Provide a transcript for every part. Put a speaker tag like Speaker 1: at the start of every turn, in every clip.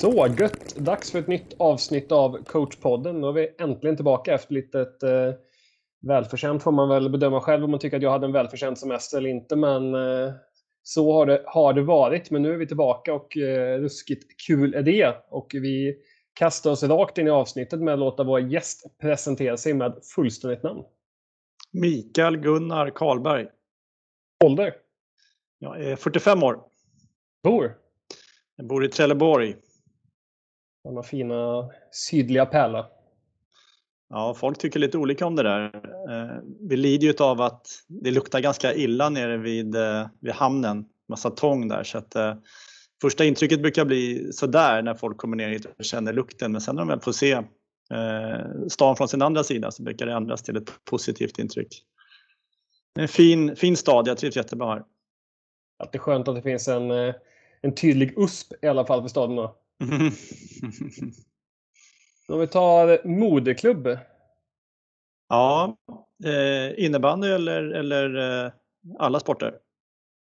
Speaker 1: Så gött! Dags för ett nytt avsnitt av coachpodden. Nu är vi äntligen tillbaka efter lite ett eh, välförtjänt får man väl bedöma själv om man tycker att jag hade en välförtjänt semester eller inte. Men eh, så har det, har det varit. Men nu är vi tillbaka och eh, ruskigt kul är det. Och vi kastar oss rakt in i avsnittet med att låta vår gäst presentera sig med fullständigt namn.
Speaker 2: Mikael Gunnar Karlberg.
Speaker 1: Ålder?
Speaker 2: Jag är 45 år.
Speaker 1: Bor?
Speaker 2: Jag bor i Trelleborg.
Speaker 1: Denna fina sydliga pärla.
Speaker 2: Ja, folk tycker lite olika om det där. Eh, vi lider ju av att det luktar ganska illa nere vid, eh, vid hamnen. Massa tång där. Så att, eh, första intrycket brukar bli sådär när folk kommer ner hit och känner lukten. Men sen när de väl får se stan från sin andra sida så brukar det ändras till ett positivt intryck. En fin, fin stad, jag trivs jättebra här.
Speaker 1: Att det är skönt att det finns en, en tydlig USP i alla fall för staden då. Om vi tar moderklubb.
Speaker 2: Ja, eh, innebandy eller, eller eh, alla sporter?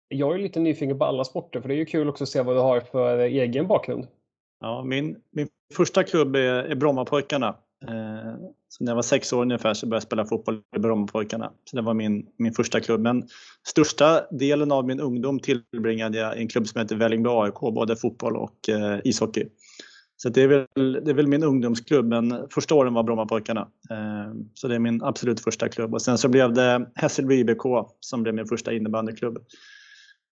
Speaker 1: Jag är lite nyfiken på alla sporter för det är ju kul också att se vad du har för egen bakgrund.
Speaker 2: Ja, min, min första klubb är, är Brommapojkarna. Eh, så när jag var sex år ungefär så började jag spela fotboll i Brommapojkarna. Så det var min, min första klubb. Men största delen av min ungdom tillbringade jag i en klubb som heter Vällingby AIK, både fotboll och eh, ishockey. Så det är, väl, det är väl min ungdomsklubb, men första åren var Brommapojkarna. Eh, så det är min absolut första klubb. Och sen så blev det Hässelby IBK som blev min första innebandyklubb.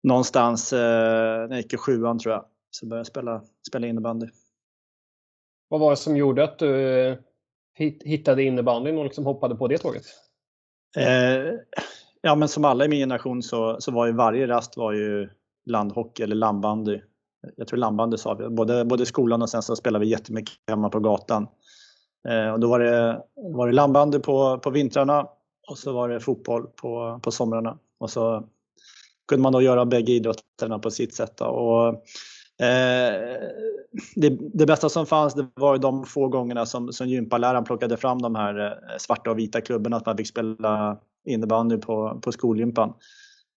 Speaker 2: Någonstans eh, när jag gick i sjuan tror jag, så började jag spela, spela innebandy.
Speaker 1: Vad var det som gjorde att du eh, hittade innebandyn och liksom hoppade på det tåget?
Speaker 2: Eh, ja, men som alla i min generation så, så var ju varje rast var ju landhockey eller landbandy jag tror landbandy sa vi, både, både skolan och sen så spelade vi jättemycket hemma på gatan. Eh, och då var det, var det landbandy på, på vintrarna och så var det fotboll på, på somrarna. Och så kunde man då göra bägge idrotterna på sitt sätt. Och, Eh, det, det, bästa som fanns det var de få gångerna som, som gympaläraren plockade fram de här eh, svarta och vita klubborna, att man fick spela innebandy på, på skolgympan.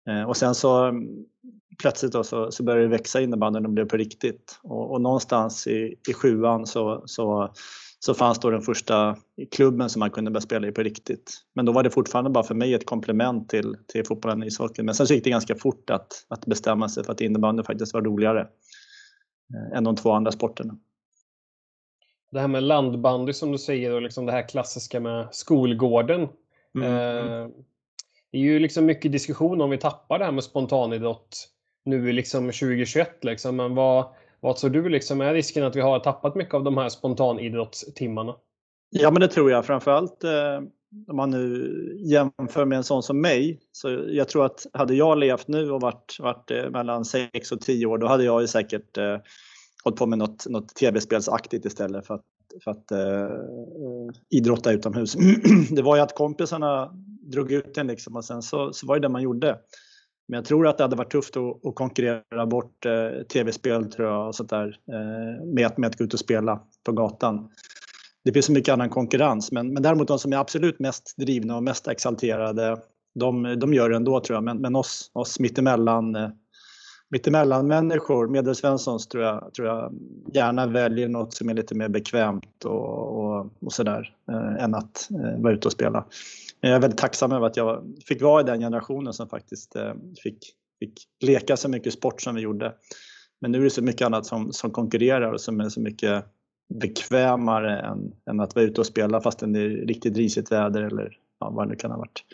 Speaker 2: Eh, och sen så mm, plötsligt då så, så började det växa innebandyn och blev på riktigt. Och, och någonstans i, i sjuan så, så, så fanns då den första klubben som man kunde börja spela i på riktigt. Men då var det fortfarande bara för mig ett komplement till, till fotbollen och ishockeyn. Men sen så gick det ganska fort att, att bestämma sig för att innebandy faktiskt var roligare än de två andra sporterna.
Speaker 1: Det här med landbandy som du säger och liksom det här klassiska med skolgården. Mm. Eh, det är ju liksom mycket diskussion om vi tappar det här med spontanidrott nu liksom 2021. Liksom. Men vad, vad tror du liksom är risken att vi har tappat mycket av de här spontanidrottstimmarna?
Speaker 2: Ja, men det tror jag. Framförallt eh, om man nu jämför med en sån som mig. Så jag tror att hade jag levt nu och varit, varit eh, mellan 6 och 10 år, då hade jag ju säkert eh, hållit på med något, något tv-spelsaktigt istället för att, för att eh, eh idrotta utomhus. det var ju att kompisarna drog ut en liksom och sen så, så var det det man gjorde. Men jag tror att det hade varit tufft att, att konkurrera bort eh, tv-spel tror jag och sånt där eh, med, att, med att gå ut och spela på gatan. Det finns så mycket annan konkurrens men, men däremot de som är absolut mest drivna och mest exalterade de, de gör det ändå tror jag. Men, men oss, oss mittemellan eh, mittemellan människor, medelsvenssons tror jag, tror jag gärna väljer något som är lite mer bekvämt och, och, och sådär eh, än att eh, vara ute och spela jag är väldigt tacksam över att jag fick vara i den generationen som faktiskt eh, fick, fick leka så mycket sport som vi gjorde. Men nu är det så mycket annat som, som konkurrerar och som är så mycket bekvämare än, än att vara ute och spela fastän det är riktigt risigt väder eller ja, vad det nu kan ha varit.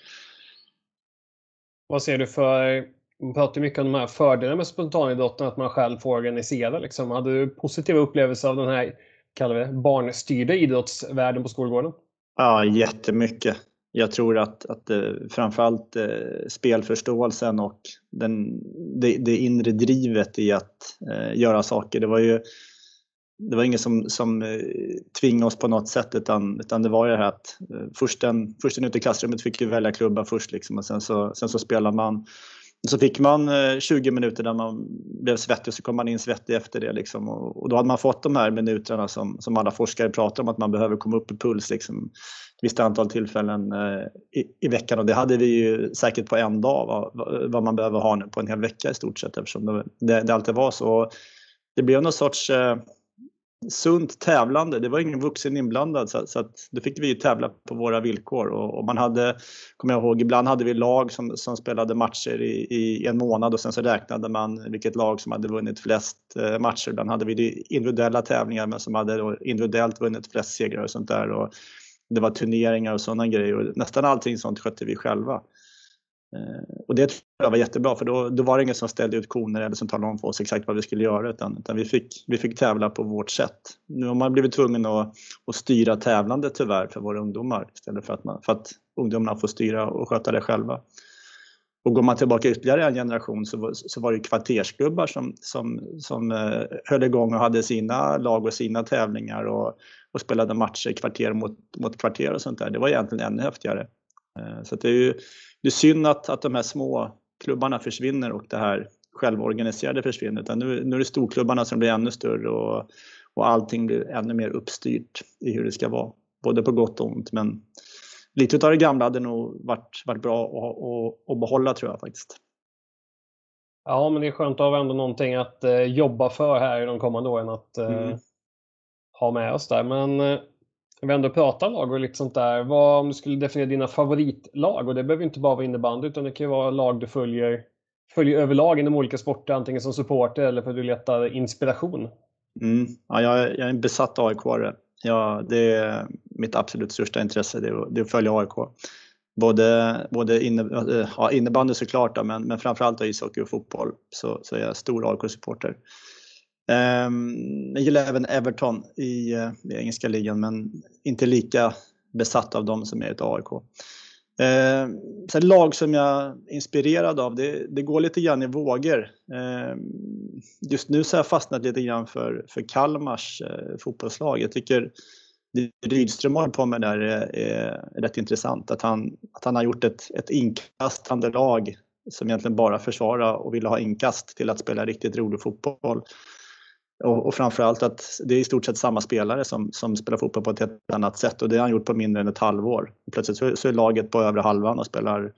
Speaker 1: Vad ser du för, man pratar mycket om de här fördelarna med spontanidrotten, att man själv får organisera. Liksom. Hade du positiva upplevelser av den här kallar vi det, barnstyrda idrottsvärlden på skolgården?
Speaker 2: Ja, jättemycket jag tror att, att eh, framförallt eh, spelförståelsen och den, det, det, inre drivet i att eh, göra saker. Det var ju det var ingen som, som eh, tvingade oss på något sätt utan, utan det var ju det här att eh, först en, först den ute i klassrummet fick ju välja klubba först liksom, och sen så, sen så spelar man så fick man eh, 20 minuter där man blev svettig och så kom man in svettig efter det. Liksom. Och, då hade man fått de här minuterna som, som alla forskare pratar om att man behöver komma upp i puls liksom, ett visst antal tillfällen eh, i, i, veckan. Och det hade vi ju säkert på en dag vad, vad man behöver ha nu på en hel vecka i stort sett eftersom det, det, det alltid var så. Det blev någon sorts eh, sunt tävlande. Det var ingen vuxen inblandad så, så att då fick vi tävla på våra villkor och, och, man hade, kommer jag ihåg, ibland hade vi lag som, som spelade matcher i, i, en månad och sen så räknade man vilket lag som hade vunnit flest eh, matcher. Ibland hade vi individuella tävlingar men som hade individuellt vunnit flest segrar och sånt där. Och det var turneringar och sådana grejer och nästan allting sånt skötte vi själva. Eh, och det tror jag var jättebra för då, då var det ingen som ställde ut koner eller som talade om för oss exakt vad vi skulle göra utan, utan vi, fick, vi fick tävla på vårt sätt. Nu har man blivit tvungen att, att styra tävlandet tyvärr för våra ungdomar istället för att, man, för att ungdomarna får styra och sköta det själva. Och går man tillbaka ytterligare en generation så var, så var det kvartersklubbar som, som, som eh, höll igång och hade sina lag och sina tävlingar och, och spelade matcher kvarter mot, mot kvarter och sånt där. Det var egentligen ännu häftigare. Eh, så det är ju det är synd att, att de här små klubbarna försvinner och det här självorganiserade försvinner. Utan nu, nu är det storklubbarna som blir ännu större och, och allting blir ännu mer uppstyrt i hur det ska vara. Både på gott och ont. Men lite av det gamla hade nog varit, varit bra att, att, att behålla tror jag faktiskt.
Speaker 1: Ja, men det är skönt att ha ändå någonting att eh, jobba för här i de kommande åren att eh, mm. ha med oss där. Men när vi ändå pratar lag och lite sånt där. Vad, om du skulle definiera dina favoritlag, och det behöver inte bara vara innebandy utan det kan ju vara lag du följer, följer överlag inom olika sporter, antingen som supporter eller för att du letar inspiration.
Speaker 2: Mm. Ja, jag, är, jag är en besatt aik -are. ja, Det är mitt absolut största intresse, det är, det är att följa AIK. Både, både inne, ja, innebandy såklart, då, men, men framförallt ishockey och fotboll så, så är jag stor AIK-supporter. Ehm, jag gillar även Everton i, eh, i engelska ligan men inte lika besatt av dem som är ett AIK. Eh, sen lag som jag är inspirerad av, det, det går lite grann i vågor. Eh, just nu så har jag fastnat lite grann för, för Kalmars eh, fotbollslag. Jag tycker det Rydström håller på med där är, är, rätt intressant. Att han, att han har gjort ett, ett inkastande lag som egentligen bara försvarar och vill ha inkast till att spela riktigt rolig fotboll. Och, och framförallt att det är i stort sett samma spelare som, som spelar fotboll på ett helt annat sätt och det har han gjort på mindre än ett halvår. Plötsligt så, så är laget på övre halvan och spelar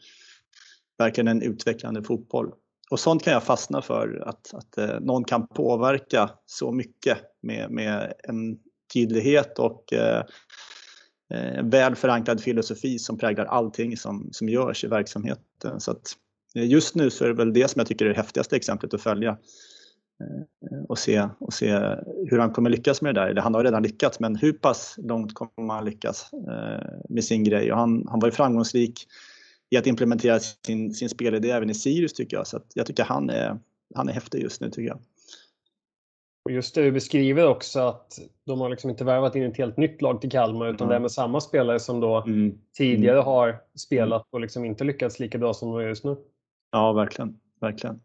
Speaker 2: verkligen en utvecklande fotboll. Och sånt kan jag fastna för, att, att eh, någon kan påverka så mycket med, med en tydlighet och eh, eh väl förankrad filosofi som präglar allting som, som görs i verksamheten. Så att, eh, just nu så är det väl det som jag tycker är det häftigaste exemplet att följa. Eh, och se, och se hur han kommer lyckas med det där. Han har redan lyckats men hur pass långt kommer han lyckas eh, med sin grej? Och han, han var ju framgångsrik i att implementera sin, sin spelidé även i Sirius tycker jag. Så jag tycker han är, han är häftig just nu tycker jag.
Speaker 1: Och just det du beskriver också att de har liksom inte värvat in ett helt nytt lag till Kalmar utan mm. det är med samma spelare som då mm. tidigare mm. har spelat och liksom inte lyckats lika bra som de gör just nu.
Speaker 2: Ja, verkligen. verkligen.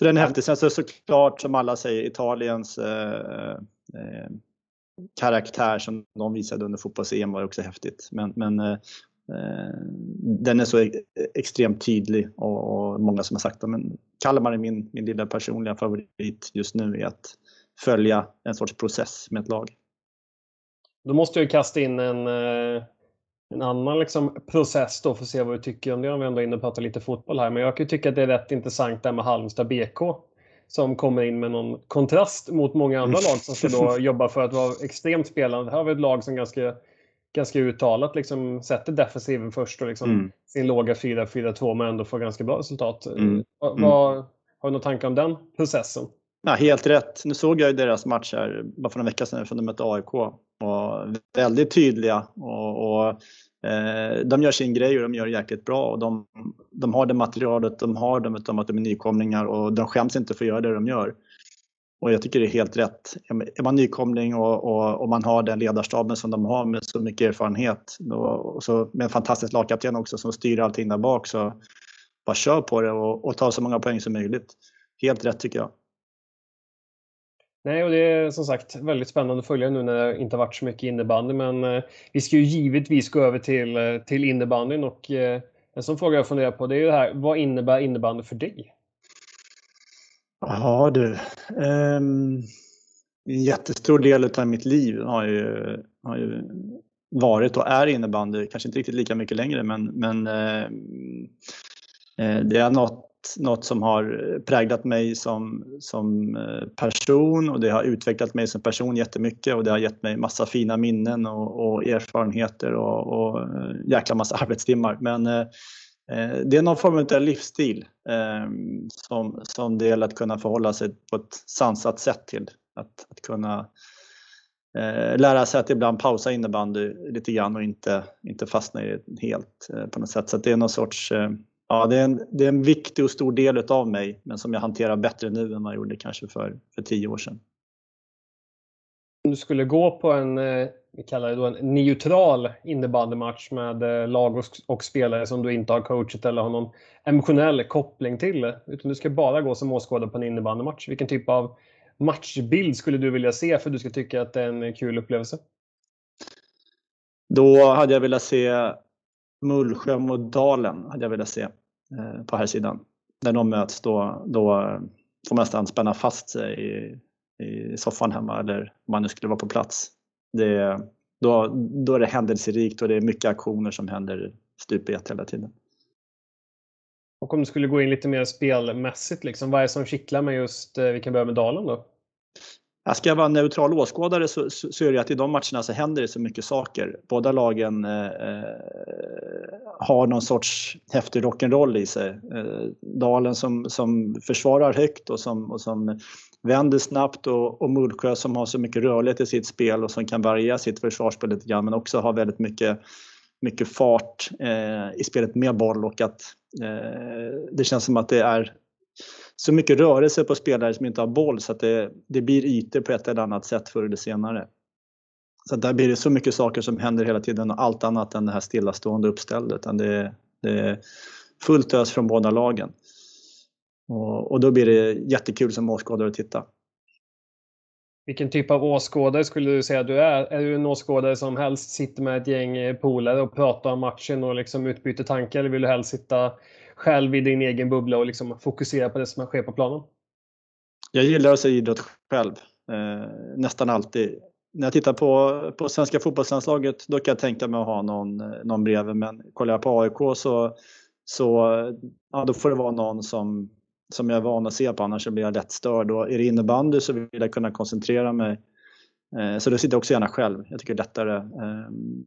Speaker 2: Så den är häftig. Sen så såklart som alla säger Italiens eh, eh, karaktär som de visade under fotbolls-EM var också häftigt. Men, men eh, eh den är så extremt tydlig och, och, många som har sagt det. Men Kalmar är min, min lilla personliga favorit just nu i att följa en sorts process med ett lag.
Speaker 1: Då måste jag kasta in en eh, en annan liksom process då för att se vad du tycker om det. Om vi ändå är inne och pratar lite fotboll här. Men jag kan tycka att det är rätt intressant där med Halmstad BK. Som kommer in med någon kontrast mot många andra lag som ska då jobba för att vara extremt spelande. Här har vi ett lag som ganska, ganska uttalat liksom sätter defensiven först och liksom mm. sin låga 4-4-2 men ändå får ganska bra resultat. Mm. Vad, mm. har du några tankar om den processen?
Speaker 2: Ja, helt rätt. Nu såg jag ju deras match här bara för en vecka sedan från de mötte AIK. Och väldigt tydliga och, och eh, de gör sin grej och de gör det jäkligt bra. Och de, de har det materialet de har, de vet om att de är nykomlingar och de skäms inte för att göra det de gör. Och jag tycker det är helt rätt. Är man nykomling och, och, och man har den ledarstaben som de har med så mycket erfarenhet och så med en fantastisk lagkapten också som styr allting där bak så bara kör på det och, och ta så många poäng som möjligt. Helt rätt tycker jag.
Speaker 1: Nej, och det är som sagt väldigt spännande att följa nu när det inte varit så mycket innebandy. Men eh, vi ska ju givetvis gå över till, eh, till innebandyn och eh, en sån fråga jag funderar på det är ju det här, vad innebär innebandy för dig?
Speaker 2: Ja du, um, en jättestor del av mitt liv har ju, har ju varit och är innebandy. Kanske inte riktigt lika mycket längre men, men uh, det är något något som har präglat mig som, som eh, person och det har utvecklat mig som person jättemycket och det har gett mig massa fina minnen och, och erfarenheter och, och eh, jäkla massa arbetstimmar. Men eh, eh, det är någon form av livsstil eh, som, som det gäller att kunna förhålla sig på ett sansat sätt till. Att, att kunna eh, lära sig att ibland pausa innebandy lite grann och inte, inte fastna i det helt eh, på något sätt. Så det är någon sorts, eh, ja det är, en, det är en viktig och stor del av mig men som jag hanterar bättre nu än vad jag gjorde kanske för, för tio år sedan.
Speaker 1: Om du skulle gå på en, eh, vi kallar det då en neutral innebandymatch med eh, lag och, och spelare som du inte har coachat eller har någon emotionell koppling till, utan du ska bara gå som åskådare på en innebandymatch. Vilken typ av matchbild skulle du vilja se för att du ska tycka att det är en kul upplevelse?
Speaker 2: Då hade jag velat se Mullsjö mot Dalen hade jag velat se Eh, på här sidan. När de möts då, då eh, får man nästan spänna fast sig i, i soffan hemma eller om man nu skulle vara på plats. Det, då, då är det händelserikt och det är mycket aktioner som händer stup i ett hela tiden.
Speaker 1: Och om du skulle gå in lite mer spelmässigt, liksom, vad är det som kittlar med just, eh, vi kan börja med Dalen då?
Speaker 2: Jag ska vara neutral åskådare så, så, så är det att i de matcherna så händer det så mycket saker. Båda lagen eh, eh har någon sorts häftig rock'n'roll i sig. Eh, Dalen som, som försvarar högt och som, och som vänder snabbt och, och Mullsjö som har så mycket rörlighet i sitt spel och som kan variera sitt försvarsspel lite grann men också har väldigt mycket, mycket fart eh, i spelet med boll och att eh, det känns som att det är så mycket rörelse på spelare som inte har boll så att det, det blir ytor på ett eller annat sätt förr eller senare. Så där blir det så mycket saker som händer hela tiden och allt annat än det här stillastående uppställda. Utan det, det är fullt ös från båda lagen. Och, och då blir det jättekul som åskådare att titta.
Speaker 1: Vilken typ av åskådare skulle du säga att du är? Är du en åskådare som helst sitter med ett gäng polare och pratar om matchen och liksom utbyter tankar? Eller vill du helst sitta själv i din egen bubbla och liksom fokusera på det som sker på planen?
Speaker 2: Jag gillar att se idrott själv. Eh, nästan alltid. När jag tittar på, på svenska fotbollslandslaget då kan jag tänka mig att ha någon, eh, någon bredvid. Men kollar jag på AIK så, så ja, då får det vara någon som, som jag är van att se på annars blir jag lätt störd. Och är det innebandy så vill jag kunna koncentrera mig. Eh, så då sitter jag också gärna själv. Jag tycker det är lättare. Ehm,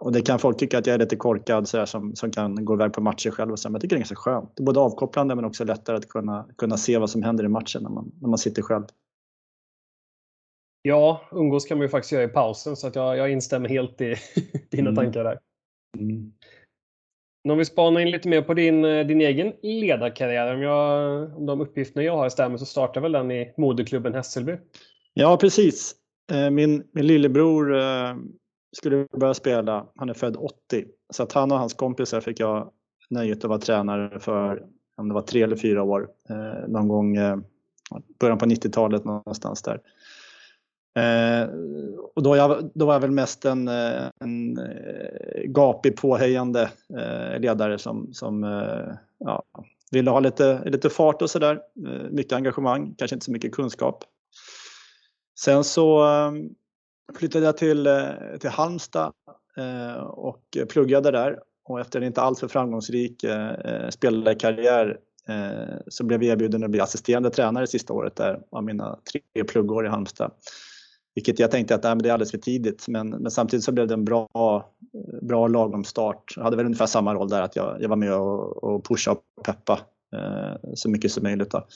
Speaker 2: Eh, och det kan folk tycka att jag är lite korkad så här, som, som kan gå iväg på matcher själv. Och så, men jag tycker det är ganska skönt. Det är både avkopplande men också lättare att kunna, kunna se vad som händer i matchen när man, när man sitter själv.
Speaker 1: Ja, umgås kan man ju faktiskt göra i pausen så att jag, jag instämmer helt i dina mm. tankar där. Mm. Om vi spanar in lite mer på din, din egen ledarkarriär. Om, jag, om de uppgifterna jag har stämmer så startar väl den i moderklubben Hässelby?
Speaker 2: Ja, precis. Eh, min, min lillebror eh, skulle börja spela, han är född 80, så att han och hans kompisar fick jag nöjet att vara tränare för, om det var tre eller fyra år, eh, någon gång eh, början på 90-talet någonstans där. Eh, och då, jag, då var jag väl mest en, eh, en eh, gapig, påhejande eh, ledare som, som eh, ja, ville ha lite, lite fart och sådär. Eh, mycket engagemang, kanske inte så mycket kunskap. Sen så eh, flyttade jag till, eh, till Halmstad eh, och pluggade där. Och efter en inte alltför framgångsrik eh, spelarkarriär så blev jag erbjuden att bli assisterande tränare sista året där av mina tre pluggår i Halmstad. Vilket jag tänkte att nej, det är alldeles för tidigt men, men, samtidigt så blev det en bra, bra lagom start. Jag hade väl ungefär samma roll där att jag, jag var med och, och pusha och peppa eh, så mycket som möjligt. Då.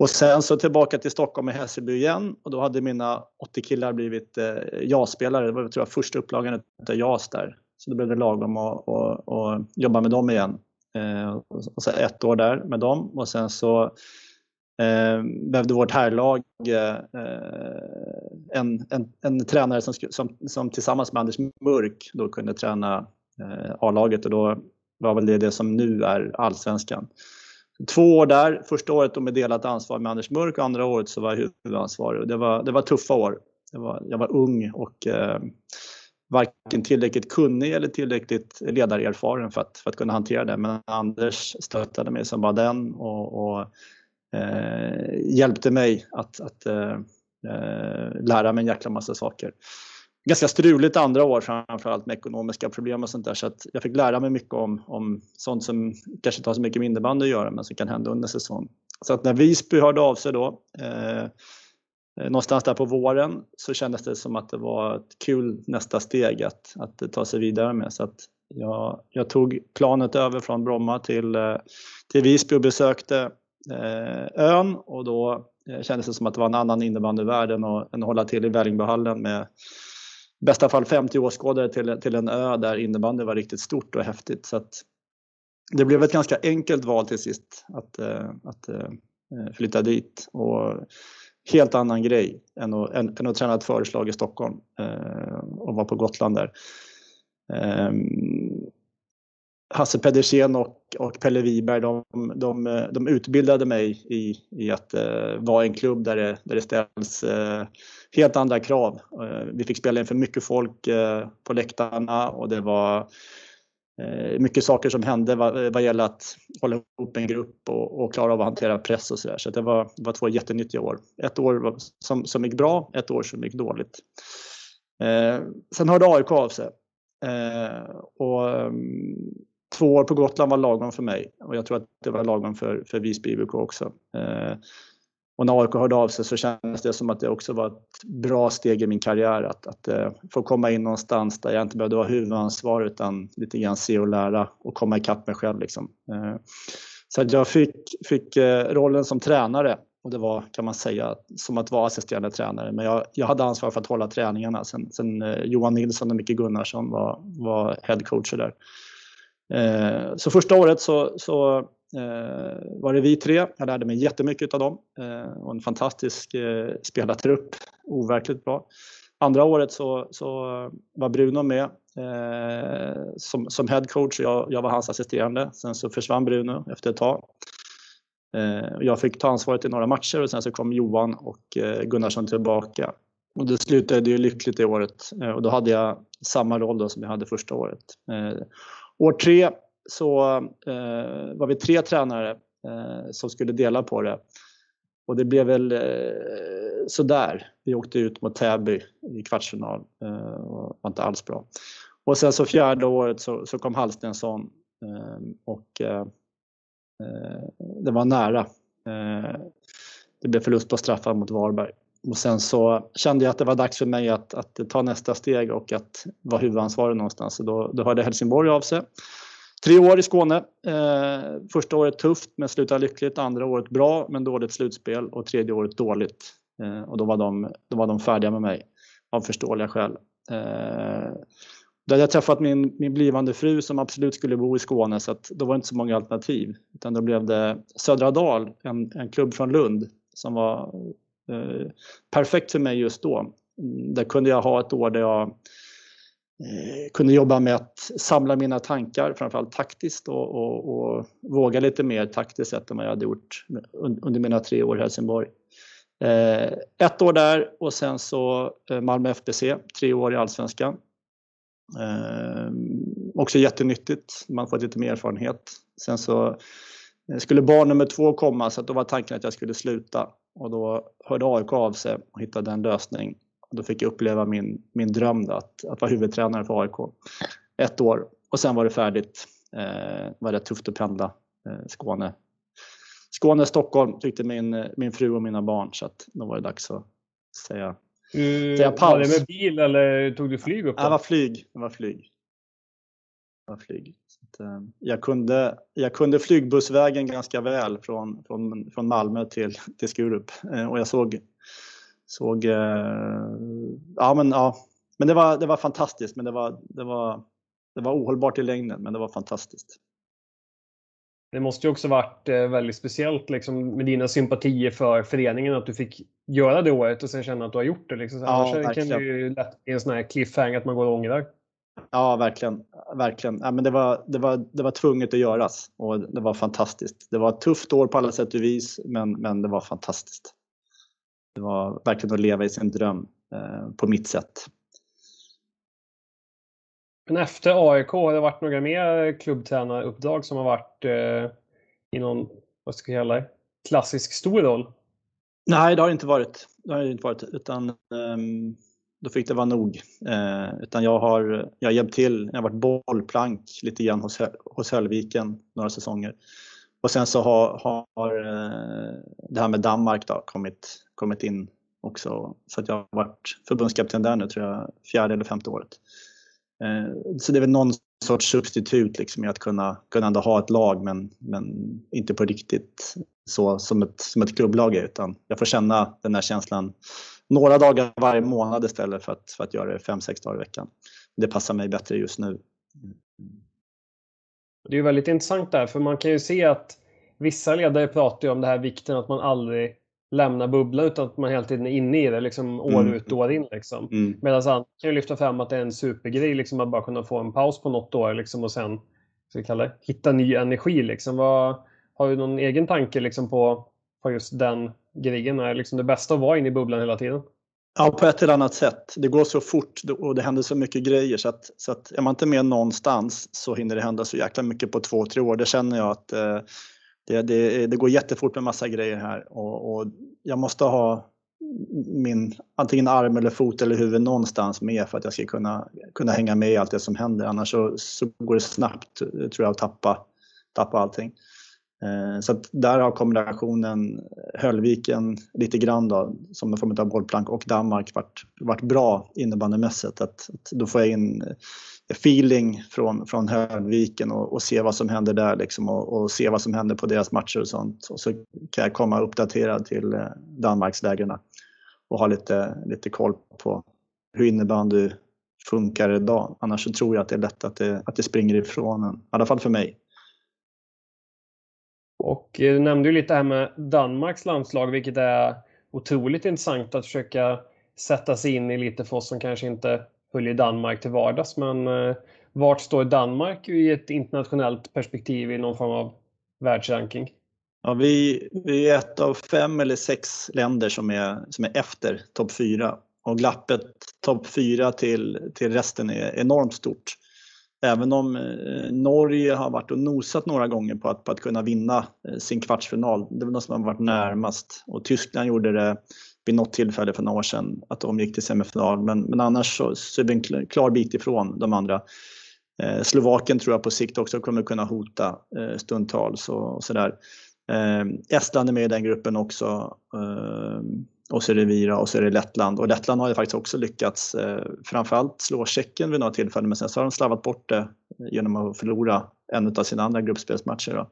Speaker 2: Och sen så tillbaka till Stockholm i Hässelby igen och då hade mina 80 killar blivit eh, JAS-spelare. Det var tror jag, första upplagan av JAS där. Så då blev det lagom att, att, att jobba med dem igen. Eh, och så ett år där med dem och sen så eh, behövde vårt herrlag eh, en, en, en tränare som, som, som tillsammans med Anders Mörk då kunde träna eh, A-laget och då var väl det det som nu är allsvenskan. Två år där, första året med delat ansvar med Anders Mörk och andra året så var jag huvudansvarig. Det var, det var tuffa år. Var, jag var ung och eh, varken tillräckligt kunnig eller tillräckligt ledarerfaren för att, för att kunna hantera det. Men Anders stöttade mig som bara den och, och eh, hjälpte mig att, att eh, eh lära mig en jäkla massa saker ganska struligt andra år framförallt med ekonomiska problem och sånt där så att jag fick lära mig mycket om, om sånt som kanske inte har så mycket med innebandy att göra men som kan hända under säsong. Så att när Visby hörde av sig då eh, eh någonstans där på våren så kändes det som att det var ett kul nästa steg att, att ta sig vidare med. Så att jag, jag tog planet över från Bromma till, eh, till Visby och besökte eh, ön och då eh, kändes det som att det var en annan innebandyvärld än att, än att hålla till i Vällingbyhallen med bästa fall 50 åskådare till, till en ö där innebandy var riktigt stort och häftigt. Så att det blev ett ganska enkelt val till sist att, eh, att eh, eh, flytta dit. Och helt annan grej än att, än, än att träna ett föreslag i Stockholm och vara på Gotland där. Ehm, Hasse Pedersen och, och Pelle Wiberg de, de, de utbildade mig i, i att uh, vara en klubb där det, där det ställs uh, helt andra krav. Uh, vi fick spela inför mycket folk på läktarna och det var mycket saker som hände vad, vad gäller att hålla ihop en grupp och, och klara av att hantera press och sådär. Så det var, det var två jättenyttiga år. Ett år som, som gick bra, ett år som gick dåligt. sen hörde AIK av sig och um, två år på Gotland var lagom för mig och jag tror att det var lagom för, för Visby IBK också. Eh, och när AIK hörde av sig så kändes det som att det också var ett bra steg i min karriär att, att eh, få komma in någonstans där jag inte behövde vara huvudansvar utan lite grann se och lära och komma ikapp mig själv. Liksom. Eh, så att jag fick, fick eh, rollen som tränare och det var, kan man säga, som att vara assisterande tränare. Men jag, jag hade ansvar för att hålla träningarna. Sen, sen eh, Johan Nilsson och Micke Gunnarsson var, var headcoacher där. Eh, så första året så, så eh, var det vi tre. Jag lärde mig jättemycket av dem. Eh, och en fantastisk eh, spelartrupp. Overkligt bra. Andra året så, så var Bruno med eh, som, som headcoach. Jag, jag var hans assisterande. Sen så försvann Bruno efter ett tag. Eh, jag fick ta ansvaret i några matcher och sen så kom Johan och eh, Gunnarsson tillbaka. Och det slutade ju lyckligt det året eh, och då hade jag samma roll då som jag hade första året. Eh, År tre så eh, var vi tre tränare eh, som skulle dela på det. Och det blev väl eh, sådär. Vi åkte ut mot Täby i kvartsfinal och var inte alls bra. Och sen så fjärde året så, så kom Hallstensson ehm, och Eh, det var nära. Eh, det blev förlust på straffar mot Varberg. Och sen så kände jag att det var dags för mig att, att ta nästa steg och att vara huvudansvarig någonstans. Så då, då hörde Helsingborg av sig. Tre år i Skåne. Eh, första året tufft men slutade lyckligt. Andra året bra men dåligt slutspel och tredje året dåligt. Eh, och då var, de, då var de färdiga med mig av förståeliga skäl. Eh, då hade jag träffat min, min blivande fru som absolut skulle bo i Skåne så att då var det inte så många alternativ. Utan då blev det Södra Dal, en, en klubb från Lund som var Eh, perfekt för mig just då. Mm, där kunde jag ha ett år där jag eh, kunde jobba med att samla mina tankar, framförallt taktiskt och, och, och våga lite mer taktiskt sett än vad jag hade gjort under mina tre år i Helsingborg. Eh, ett år där och sen så Malmö FBC, tre år i Allsvenskan. Också jättenyttigt, man får lite mer erfarenhet. Sen så skulle barn nummer två komma så då var tanken att jag skulle sluta och då hörde AIK av sig och hittade en lösning. Då fick jag uppleva min, min dröm då, att, att vara huvudtränare för AIK. Ett år och sen var det färdigt. Eh, det var rätt tufft att pendla eh, Skåne. Skåne, Stockholm tyckte min, min fru och mina barn så att då var det dags att säga
Speaker 1: Uh, var det med bil eller tog du flyg upp?
Speaker 2: Det var flyg. Det var flyg. Det var flyg. Uh, jag, kunde, jag kunde flygbussvägen ganska väl från, från, från Malmö till, till Skurup. Uh, och jag såg, såg ja men ja, men det var, det var fantastiskt. Men det var, det var, det var ohållbart i längden, men det var fantastiskt.
Speaker 1: Det måste ju också varit eh, väldigt speciellt liksom, med dina sympatier för föreningen att du fick göra det året och sen känna att du har gjort det. Liksom. Ja, Annars kan det ju lätt bli en sån här cliffhanger att man går och ångrar.
Speaker 2: Ja, verkligen. verkligen. Ja, men det, var, det, var, det var tvunget att göras och det var fantastiskt. Det var ett tufft år på alla sätt och vis, men, men det var fantastiskt. Det var verkligen att leva i sin dröm eh, på mitt sätt.
Speaker 1: Men efter AIK har det varit några mer klubbtränaruppdrag som har varit eh, i någon, vad ska jag kalla det, klassisk stor roll?
Speaker 2: Nej, det har det inte varit. Det har det inte varit utan um, då fick det vara nog. Eh, utan jag har, jag har hjälpt till, jag har varit bollplank lite grann hos, hos Höllviken några säsonger. Och sen så har, har det här med Danmark då kommit, kommit in också. Så att jag har varit förbundskapten där nu tror jag, fjärde eller femte året. Eh, så det är väl någon sorts substitut liksom i att kunna, kunna ändå ha ett lag men, men inte på riktigt så som ett, som ett klubblag är utan jag får känna den här känslan några dagar varje månad istället för att, för att göra det fem, sex dagar i veckan. Det passar mig bättre just nu.
Speaker 1: Det är väldigt intressant där, för man kan ju se att vissa ledare pratar om det här vikten att man aldrig lämnar bubblan utan att man hela tiden är inne i det, liksom år mm. ut och år in. Liksom. Mm. Medan andra kan ju lyfta fram att det är en supergrej liksom, att bara kunna få en paus på något år liksom, och sen ska kalla det, hitta ny energi. Liksom. Vad, har du någon egen tanke liksom, på, på just den grejen? Är liksom det bästa att vara inne i bubblan hela tiden?
Speaker 2: Ja, på ett eller annat sätt. Det går så fort och det händer så mycket grejer så att, så att är man inte med någonstans så hinner det hända så jäkla mycket på två, tre år. Det känner jag att eh, det, det, det, går jättefort med massa grejer här och, och, jag måste ha min antingen arm eller fot eller huvud någonstans med för att jag ska kunna, kunna hänga med i allt det som händer. Annars så, så går det snabbt tror jag att tappa, tappa allting. Eh, så där har kombinationen Höllviken lite grann då, som en form av bollplank och Danmark varit, varit bra innebandymässigt. Att, att då får jag in eh, feeling från, från Höllviken och, och se vad som händer där liksom och, och, se vad som händer på deras matcher och sånt. Och så kan jag komma uppdaterad till eh, Danmarkslägren och ha lite, lite koll på hur innebandy funkar idag. Annars så tror jag att det är lätt att det, att det springer ifrån en, i alla fall för mig.
Speaker 1: Och eh, du nämnde ju lite här med Danmarks landslag, vilket är otroligt intressant att försöka sätta sig in i lite för oss som kanske inte följer Danmark till vardags. Men eh, vart står Danmark i ett internationellt perspektiv i någon form av världsranking?
Speaker 2: Ja, vi, vi är ett av fem eller sex länder som är, som är efter topp fyra och glappet topp fyra till, till resten är enormt stort. Även om eh, Norge har varit och nosat några gånger på att, på att kunna vinna eh, sin kvartsfinal. Det var något som har varit närmast. Och Tyskland gjorde det vid något tillfälle för några år sedan, att de gick till semifinal. Men, men annars så, så är det en klar bit ifrån de andra. Eh, Slovakien tror jag på sikt också kommer kunna hota eh, stundtals och, och sådär. Eh, Estland är med i den gruppen också. Eh, och så är det Vira och så är det Lettland. Och Lettland har ju faktiskt också lyckats eh, framförallt slå Tjeckien vid några tillfällen men sen så har de slarvat bort det genom att förlora en av sina andra gruppspelsmatcher. Då.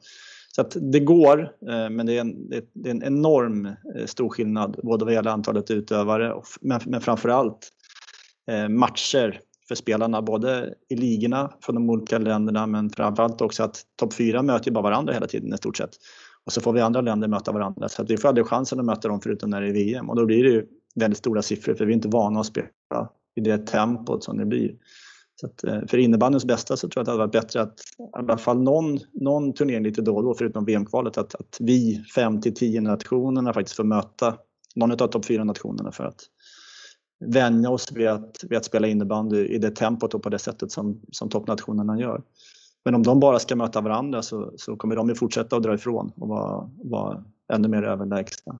Speaker 2: Så att det går, eh, men det är, en, det är en enorm eh, stor skillnad både vad gäller antalet utövare och, men, men framförallt eh, matcher för spelarna, både i ligorna från de olika länderna men framförallt också att topp fyra möter ju bara varandra hela tiden i stort sett. Och så får vi andra länder möta varandra. Så att vi får aldrig chansen att möta dem förutom när det är VM. Och då blir det ju väldigt stora siffror för vi är inte vana att spela i det tempot som det blir. Så att, eh, för innebandyns bästa så tror jag att det hade varit bättre att i alla fall någon, någon turnering lite då och då, förutom VM-kvalet, att, att vi 5 till 10 nationerna faktiskt får möta någon av topp 4 nationerna för att vänja oss vid att, vid att spela innebandy i det tempot och på det sättet som, som toppnationerna gör. Men om de bara ska möta varandra så, så kommer de ju fortsätta att dra ifrån och vara, vara ännu mer överlägsna.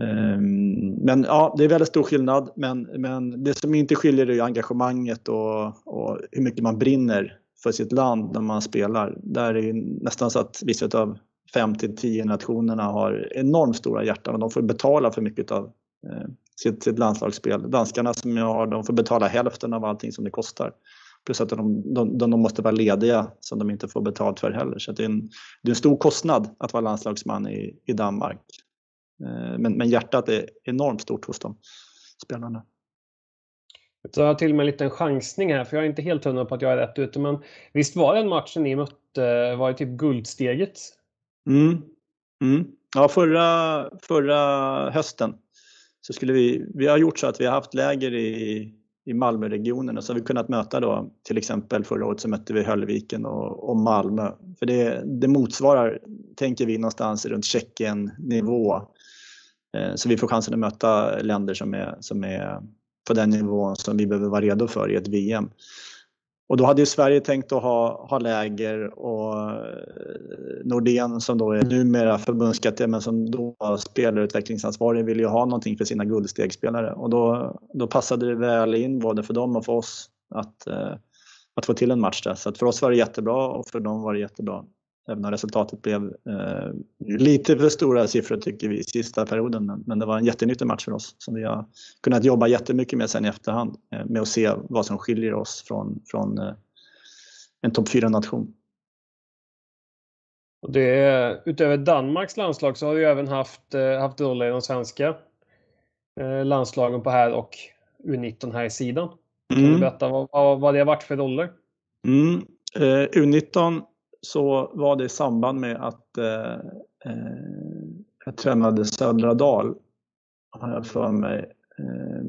Speaker 2: Um, men ja, det är väldigt stor skillnad. Men, men det som inte skiljer är engagemanget och, och hur mycket man brinner för sitt land när man spelar. Där är det nästan så att vissa av 5 till 10 nationerna har enormt stora hjärtan och de får betala för mycket av eh, sitt, sitt landslagsspel. Danskarna som jag har, de får betala hälften av allting som det kostar. Plus att de, de, de, måste vara lediga som de inte får betalt för heller. Så det är, en, det är en stor kostnad att vara landslagsman i, i Danmark. Eh, men, men hjärtat är enormt stort hos de spelarna.
Speaker 1: Jag tar till med en liten chansning här, för jag är inte helt hundra på att jag är rätt ute. Men visst var den matchen ni mötte, var det typ guldsteget?
Speaker 2: Mm. Mm. Ja, förra, förra hösten så skulle vi, vi har gjort så att vi har haft läger i i Malmöregionen och så har vi kunnat möta då till exempel förra året så mötte vi Höllviken och, och Malmö. För det, det motsvarar, tänker vi, någonstans runt Tjeckien-nivå. Eh, så vi får chansen att möta länder som är, som är på den nivån som vi behöver vara redo för i ett VM och då hade ju Sverige tänkt att ha, ha läger och eh, Nordén som då är numera förbundskapten men som då var spelarutvecklingsansvarig ville ju ha någonting för sina guldstegsspelare och då, då passade det väl in både för dem och för oss att, eh, att få till en match där. Så att för oss var det jättebra och för dem var det jättebra. Även om resultatet blev eh, lite för stora siffror tycker vi i sista perioden. Men, det var en jättenyttig match för oss som vi har kunnat jobba jättemycket med sen i efterhand. Eh, med att se vad som skiljer oss från, från eh, en topp 4-nation.
Speaker 1: Det, utöver Danmarks landslag så har vi även haft, haft roller i de svenska landslagen på här och U19 här i sidan. Kan mm. du berätta vad, vad, vad det har varit för roller?
Speaker 2: Mm. Eh, U19 så var det i samband med att eh, eh, jag tränade Södra Dal, har jag för mig. Eh,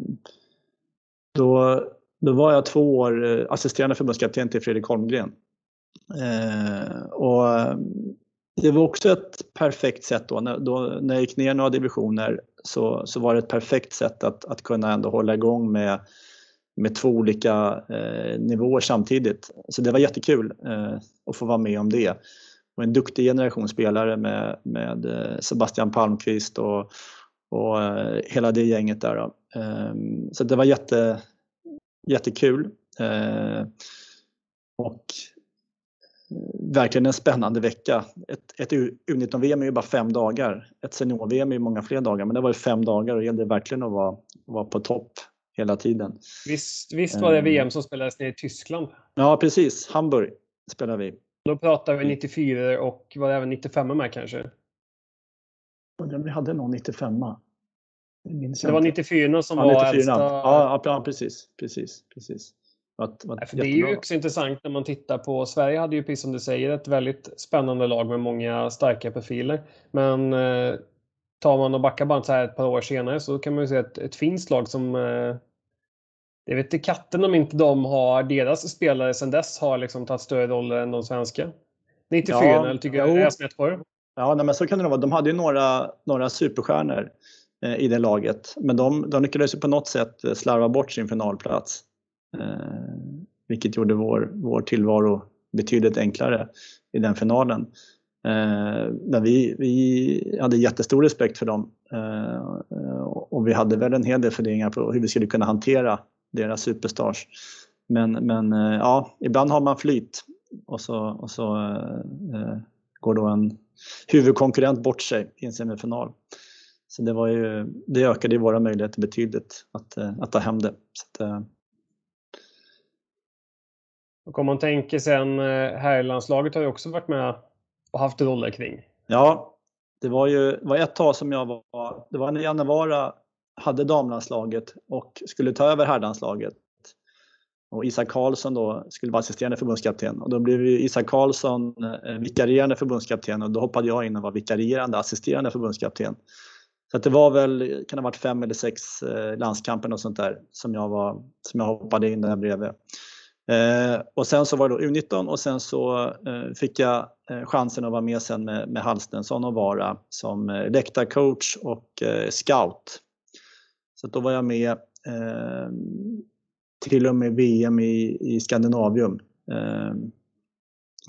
Speaker 2: då, då var jag två år eh, assisterande förbundskapten till Fredrik Holmgren. Eh, och eh, det var också ett perfekt sätt då när, då, när jag gick ner några divisioner så, så var det ett perfekt sätt att, att kunna ändå hålla igång med med två olika eh, nivåer samtidigt. Så det var jättekul eh, att få vara med om det. Och en duktig generation spelare med, med eh, Sebastian Palmqvist och, och eh, hela det gänget där. Ehm, så det var jätte, jättekul. Eh, och eh, verkligen en spännande vecka. Ett, ett U19-VM är ju bara fem dagar. Ett senior-VM är ju många fler dagar, men det var ju fem dagar och det gällde verkligen att vara, vara på topp hela tiden.
Speaker 1: Visst, visst var det VM som spelades ner i Tyskland?
Speaker 2: Ja, precis. Hamburg spelade vi.
Speaker 1: Då pratar vi 94 och var det även 95 med kanske?
Speaker 2: Vi hade någon 95
Speaker 1: det var 94 som ja, var 94. äldsta...
Speaker 2: Ja, ja, precis. precis, precis.
Speaker 1: Att, att det är ju också intressant när man tittar på Sverige hade ju precis som du säger ett väldigt spännande lag med många starka profiler. Men eh, tar man och backar bandet så här ett par år senare så kan man ju se ett, ett finskt lag som eh, det vet inte katten om inte de har, deras spelare sedan dess har liksom tagit större roller än de svenska. 94 ja, eller tycker jag, jag snett på det?
Speaker 2: Ja, nej, men så kan det vara. De hade ju några, några superstjärnor eh, i det laget. Men de, de lyckades ju på något sätt eh, slarva bort sin finalplats. Eh, vilket gjorde vår, vår tillvaro betydligt enklare i den finalen. Eh, vi, vi hade jättestor respekt för dem eh, och vi hade väl en hel del funderingar på hur vi skulle kunna hantera deras superstars. Men, men eh, ja, ibland har man flyt och så, och så eh, eh går då en huvudkonkurrent bort sig i en semifinal. Så det, var ju, det ökade ju våra möjligheter betydligt att, eh, att ta hem det. Så att, eh,
Speaker 1: och om man tänker sen, herrlandslaget har ju också varit med och haft roller kring.
Speaker 2: Ja, det var ju var ett tag som jag var, det var när Janne Vara hade damlandslaget och skulle ta över herrlandslaget. Och Isak Karlsson då skulle vara assisterande förbundskapten och då blev Isak Karlsson eh, vikarierande förbundskapten och då hoppade jag in och var vikarierande assisterande förbundskapten. Så att det var väl, kan ha varit fem eller sex eh, landskamper och sånt där som jag, var, som jag hoppade in där bredvid. Eh, och sen så var det då U19 och sen så eh, fick jag Eh, chansen att vara med sen med, med Halstensson och Vara som eh, läktarcoach och eh, scout. Så då var jag med eh, till och med VM i, i Skandinavium. Eh,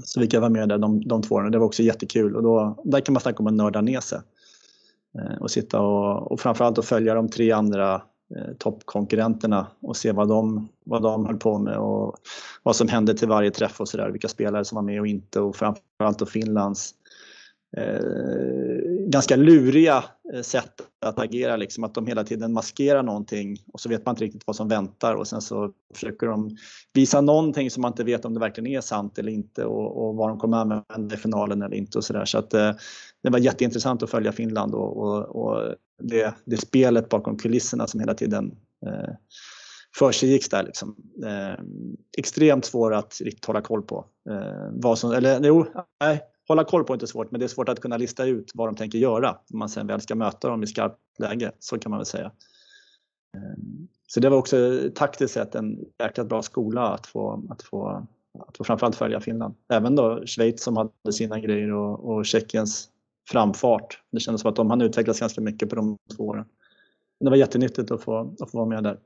Speaker 2: så fick jag vara med där de, de två åren. Det var också jättekul och då, där kan man snacka om att nörda ner sig. och sitta och, och framförallt att följa de tre andra Eh, toppkonkurrenterna och se vad de, vad de höll på med och vad som hände till varje träff och sådär. Vilka spelare som var med och inte och framförallt då Finlands eh, ganska luriga eh, sätt att agera. Liksom, att de hela tiden maskerar någonting och så vet man inte riktigt vad som väntar och sen så försöker de visa någonting som man inte vet om det verkligen är sant eller inte och, och vad de kommer använda i finalen eller inte och sådär. Så att eh, det var jätteintressant att följa Finland och, och, och det, det, spelet bakom kulisserna som hela tiden eh, försiggicks där. Liksom. Eh, extremt svår att riktigt hålla koll på. Eh, vad som, eller jo, nej, hålla koll på är inte svårt, men det är svårt att kunna lista ut vad de tänker göra om man sen väl ska möta dem i skarpt läge. Så kan man väl säga. Eh, så det var också taktiskt sett en jäkligt bra skola att få, att få, att få framförallt följa Finland. Även då Schweiz som hade sina grejer och, och Tjeckiens framfart. Det kändes som att de hade utvecklats ganska mycket på de två åren. Det var jättenyttigt att få, att få vara med där.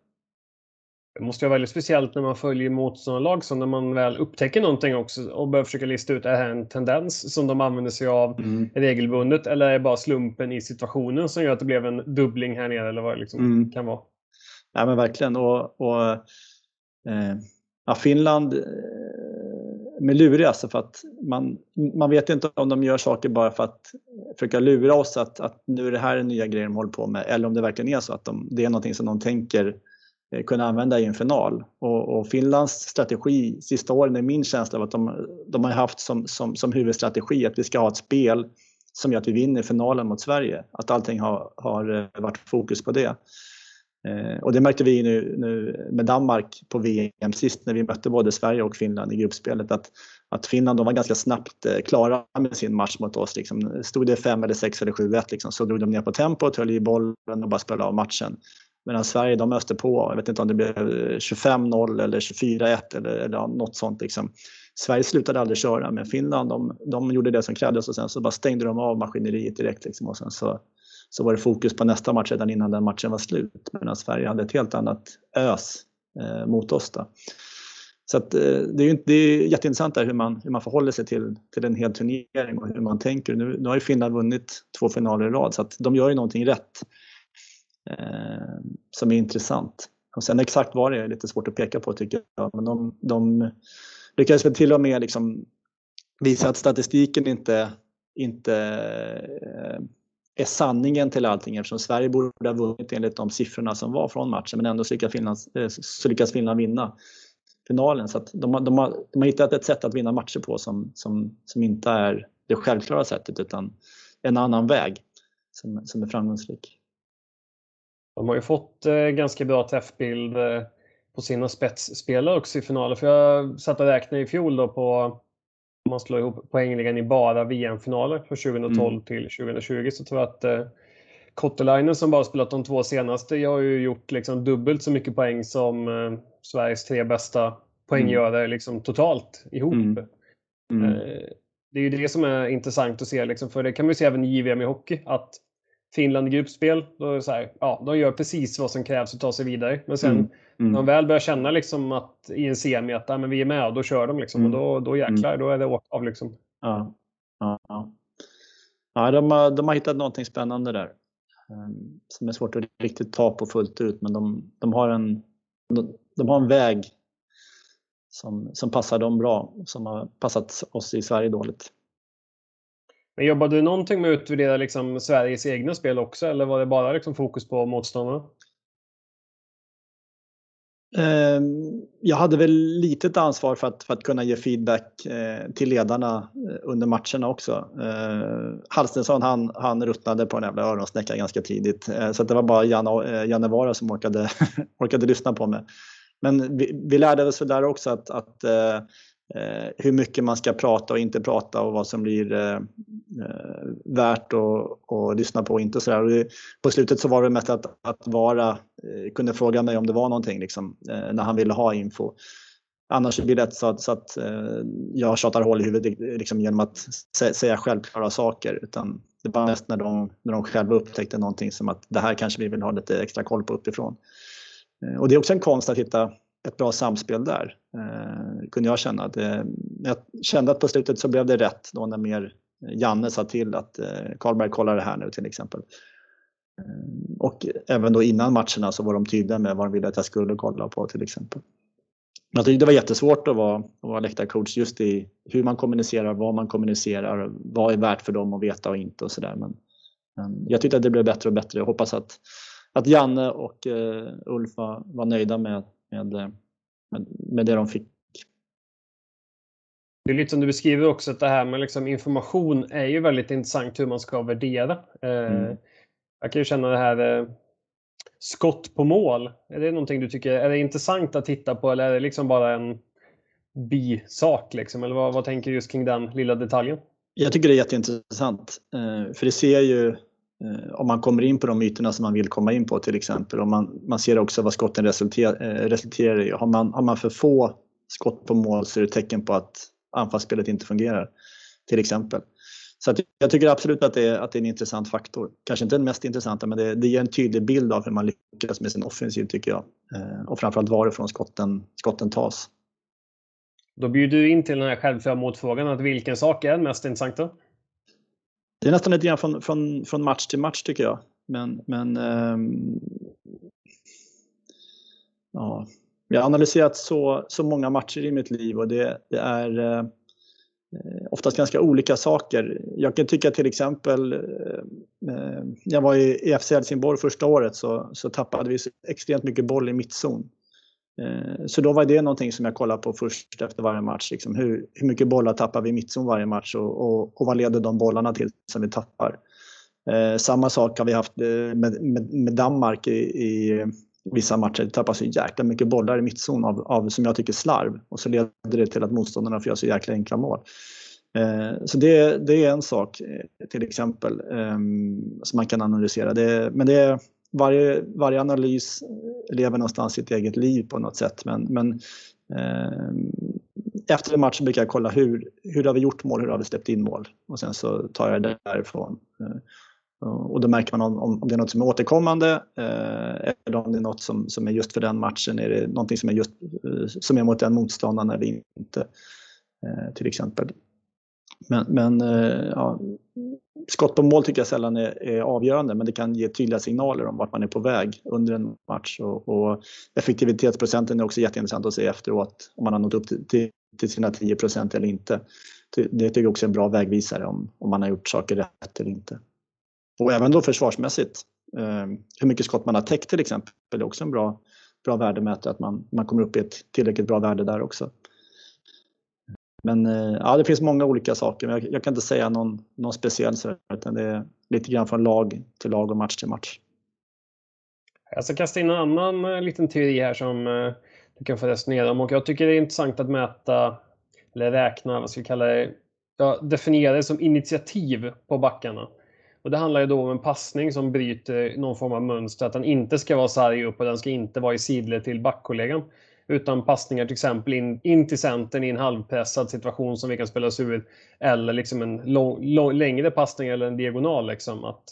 Speaker 1: Det måste vara väldigt speciellt när man följer motståndarlag som när man väl upptäcker någonting också och börjar försöka lista ut, är det här en tendens som de använder sig av mm. regelbundet eller är det bara slumpen i situationen som gör att det blev en dubbling här nere eller vad det liksom mm. kan vara?
Speaker 2: Ja men verkligen och, och eh, ja, Finland de med luriga alltså för att man, man vet inte om de gör saker bara för att försöka lura oss att, att nu är det här en nya grejer de håller på med eller om det verkligen är så att de, det är någonting som de tänker eh, kunna använda i en final. Och, och, Finlands strategi sista åren är min känsla av att de, de har haft som, som, som huvudstrategi att vi ska ha ett spel som gör att vi vinner finalen mot Sverige. Att allting har, har eh, varit fokus på det. Eh, och det märkte vi nu, nu, med Danmark på VM sist när vi mötte både Sverige och Finland i gruppspelet att, att Finland de var ganska snabbt eh, klara med sin match mot oss. Liksom. Stod det 5 eller 6 eller 7-1 liksom, så drog de ner på tempot, höll i bollen och bara spelade av matchen. Medan Sverige de öste på. Jag vet inte om det blev 25-0 eller 24-1 eller, eller något sånt. Liksom. Sverige slutade aldrig köra men Finland de, de gjorde det som krävdes och sen så bara stängde de av maskineriet direkt. Liksom. Och sen så, så var det fokus på nästa match redan innan den matchen var slut. Medan Sverige hade ett helt annat ös eh, mot oss. Då. Så att, eh, det, är ju, det är jätteintressant där hur man, hur man förhåller sig till, till en hel turnering och hur man tänker. Nu, nu har ju Finland vunnit två finaler i rad så att de gör ju någonting rätt eh, som är intressant. Och sen exakt vad det är lite svårt att peka på tycker jag. Men de, de lyckades väl till och med liksom visa att statistiken inte, inte eh, är sanningen till allting eftersom Sverige borde ha vunnit enligt de siffrorna som var från matchen men ändå så lyckas Finland, eh, så lyckas Finland vinna finalen. Så de, de, har, de har hittat ett sätt att vinna matcher på som, som, som inte är det självklara sättet utan en annan väg som, som är framgångsrik.
Speaker 1: De har ju fått eh, ganska bra träffbild eh, på sina spetsspelare också i finalen. För jag satt och räknade i fjol då på om man slår ihop poängligan i bara VM-finaler för 2012 mm. till 2020 så tror jag att eh, Kottelainen som bara spelat de två senaste har ju gjort liksom dubbelt så mycket poäng som eh, Sveriges tre bästa poänggörare mm. liksom totalt ihop. Mm. Mm. Eh, det är ju det som är intressant att se, liksom, för det kan man ju se även i JVM i hockey, att Finland i gruppspel, då är det så här, ja, de gör precis vad som krävs för att ta sig vidare. Men sen mm. Mm. när de väl börjar känna liksom att i en semi att ja, men vi är med, då kör de liksom. Mm. Och då, då jäklar, då är det åk av liksom.
Speaker 2: Ja, ja, ja. ja de, har, de har hittat någonting spännande där. Um, som är svårt att riktigt ta på fullt ut, men de, de har, en, de, de har en väg som, som passar dem bra, som har passat oss i Sverige dåligt.
Speaker 1: Men jobbade du någonting med att utvärdera liksom Sveriges egna spel också eller var det bara liksom fokus på motståndarna?
Speaker 2: Ehm, jag hade väl litet ansvar för att, för att kunna ge feedback eh, till ledarna eh, under matcherna också. Eh, Halstensson han, han ruttnade på en jävla öronsnäcka ganska tidigt så det var bara Janne, Janne Vara som orkade, orkade lyssna på mig. Men vi, vi lärde oss väl där också att, att eh, Eh, hur mycket man ska prata och inte prata och vad som blir eh, eh värt att, att lyssna på och inte. Så där. på slutet så var det mest att, att Vara eh, kunde fråga mig om det var någonting liksom, eh, när han ville ha info. Annars blir det lätt så att, så att eh, jag tjatar hål i huvudet liksom, genom att säga självklara saker. Utan det var mest när de, när de själva upptäckte någonting som att det här kanske vi vill ha lite extra koll på uppifrån. Eh, och det är också en konst att hitta ett bra samspel där, eh, kunde jag känna. Att, eh, jag kände att på slutet så blev det rätt då när mer Janne sa till att eh, Karlberg kollar det här nu till exempel. Eh, och även då innan matcherna så var de tydliga med vad de ville att jag skulle kolla på till exempel. Jag tyckte det var jättesvårt att vara, att vara läktarcoach just i hur man kommunicerar, vad man kommunicerar, vad är värt för dem att veta och inte och sådär. Men, men jag tyckte att det blev bättre och bättre. Jag hoppas att, att Janne och eh, Ulf var, var nöjda med, med, med, med det de fick.
Speaker 1: Det är lite som du beskriver också att det här med liksom information är ju väldigt intressant hur man ska värdera. Eh, mm. Jag kan ju känna det här eh, skott på mål. Är det någonting du tycker är det intressant att titta på eller är det liksom bara en bisak? Liksom? Eller vad, vad tänker du just kring den lilla detaljen?
Speaker 2: Jag tycker det är jätteintressant. Eh, för det ser ju Eh, Eh, om man kommer in på de ytorna som man vill komma in på till exempel. Och man, man ser också vad skotten resulter, eh, resulterar i. Har man, har man för få skott på mål så är det ett tecken på att anfallsspelet inte fungerar. Till exempel. Så jag tycker absolut att det, är, att det är en intressant faktor. Kanske inte den mest intressanta men det, det ger en tydlig bild av hur man lyckas med sin offensiv tycker jag. Eh, och framförallt varifrån skotten, skotten tas.
Speaker 1: Då bjuder du in till den här självklara motfrågan att vilken sak är mest intressant då?
Speaker 2: Det är nästan lite grann från, från, från match till match tycker jag. Men, men ähm, ja, jag har analyserat så, så många matcher i mitt liv och det, det är äh, oftast ganska olika saker. Jag kan tycka till exempel, äh, jag var i EFC Helsingborg första året så, så tappade vi extremt mycket boll i mittzon. Eh, så då var det någonting som jag kollade på först efter varje match. Liksom hur, hur mycket bollar tappar vi i mittzon varje match och, och, och, vad leder de bollarna till som vi tappar? Eh, samma sak har vi haft eh, med, med, med Danmark i, i, vissa matcher. Det tappas så jäkla mycket bollar i mittzon av, av, som jag tycker, slarv. Och så leder det till att motståndarna får göra så jäkla enkla mål. Eh, så det, det, är en sak eh, till exempel eh, som man kan analysera. Det, men det varje, varje analys lever någonstans sitt eget liv på något sätt. Men, men eh, efter en match brukar jag kolla hur, hur har vi gjort mål, hur har vi släppt in mål? Och sen så tar jag det därifrån. Eh, och då märker man om, om det är något som är återkommande eh, eller om det är något som, som är just för den matchen. Är det någonting som är, just, eh, som är mot den motståndaren eller inte? Eh, till exempel. Men, men eh, ja, skott på mål tycker jag sällan är, är, avgörande men det kan ge tydliga signaler om vart man är på väg under en match. Och, och effektivitetsprocenten är också jätteintressant att se efteråt om man har nått upp till, till, till sina 10% eller inte. Det, det tycker jag också är en bra vägvisare om, om man har gjort saker rätt eller inte. Och även då försvarsmässigt. Eh, hur mycket skott man har täckt till exempel är också en bra, bra värdemätare, att man, man kommer upp i ett tillräckligt bra värde där också. Men eh, ja, det finns många olika saker. Men jag, jag kan inte säga någon, någon speciell utan det är lite grann från lag till lag och match till match.
Speaker 1: Jag ska kasta in en annan eh, liten teori här som eh, du kan få resonera om. Och jag tycker det är intressant att mäta, eller räkna, vad ska vi kalla det, ja, definiera det som initiativ på backarna. Och det handlar ju då om en passning som bryter någon form av mönster, att den inte ska vara sarg upp och den ska inte vara i sidled till backkollegan. Utan passningar till exempel in, in till centern i en halvpressad situation som vi kan spela oss ur. Eller liksom en lång, lång, längre passning eller en diagonal. Liksom. Att,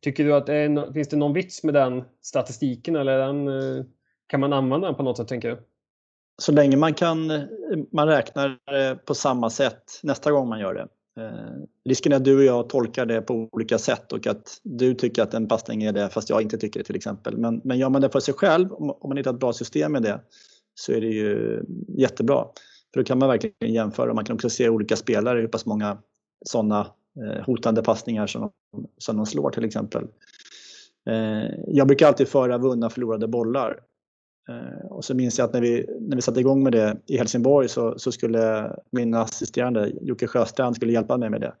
Speaker 1: tycker du att det är, finns det någon vits med den statistiken eller den, eh, kan man använda den på något sätt tänker du?
Speaker 2: Så länge man kan eh, man räknar eh, på samma sätt nästa gång man gör det. Eh, risken är att du och jag tolkar det på olika sätt och att du tycker att en passning är det fast jag inte tycker det till exempel. Men, men gör man det för sig själv, om man hittar ett bra system med det, så är det ju jättebra. För då kan man verkligen jämföra. Man kan också se olika spelare, hur pass många sådana eh, hotande passningar som, som de slår till exempel. Eh, jag brukar alltid föra vunna förlorade bollar. Eh, och så minns jag att när vi, när vi satte igång med det i Helsingborg så, så skulle min assisterande Jocke Sjöstrand skulle hjälpa mig med det.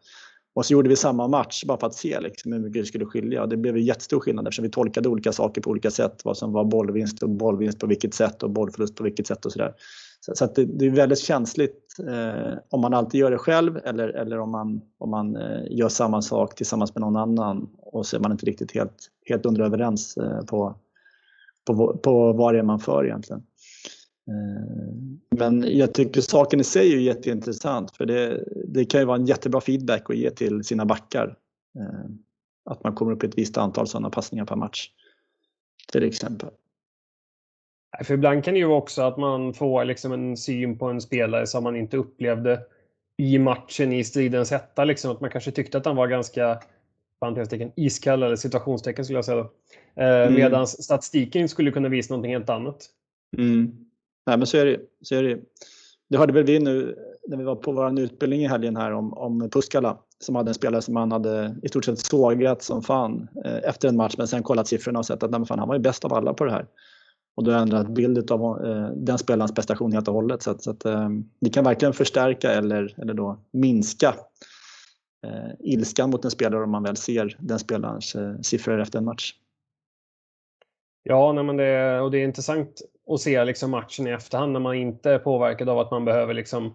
Speaker 2: Och så gjorde vi samma match bara för att se liksom hur mycket det skulle skilja. Det blev en jättestor skillnad eftersom vi tolkade olika saker på olika sätt. Vad som var bollvinst och bollvinst på vilket sätt och bollförlust på vilket sätt och sådär. Så, så det, det, är väldigt känsligt eh, om man alltid gör det själv eller, eller om man, om man eh, gör samma sak tillsammans med någon annan och så är man inte riktigt helt, helt under överens eh, på, på, på vad det är man för egentligen. Eh, men jag tycker saken i sig är jätteintressant för det, det kan ju vara en jättebra feedback att ge till sina backar. Eh, att man kommer upp i ett visst antal sådana passningar per match. Till exempel.
Speaker 1: För ibland kan det ju vara också att man får liksom en syn på en spelare som man inte upplevde i matchen i stridens hetta. Liksom. Att man kanske tyckte att han var ganska iskall eller situationstecken skulle jag säga. Då. Eh, mm. Medan statistiken skulle kunna visa någonting helt annat.
Speaker 2: Mm. Nej, men så är det. Så är det. det hörde väl vi nu när vi var på vår utbildning i helgen här om, om Puskala som hade en spelare som han hade i stort sett sågat som fan eh, efter en match men sen kollat siffrorna och sett att nej, fan, han var ju bäst av alla på det här. Och då ändrat bild av eh, den spelarens prestation helt och hållet. Så att, så att eh, det kan verkligen förstärka eller, eller då minska eh, ilskan mot en spelare om man väl ser den spelarens eh, siffror efter en match.
Speaker 1: Ja, nej, men det, och det är intressant att se liksom matchen i efterhand när man inte är påverkad av att man behöver liksom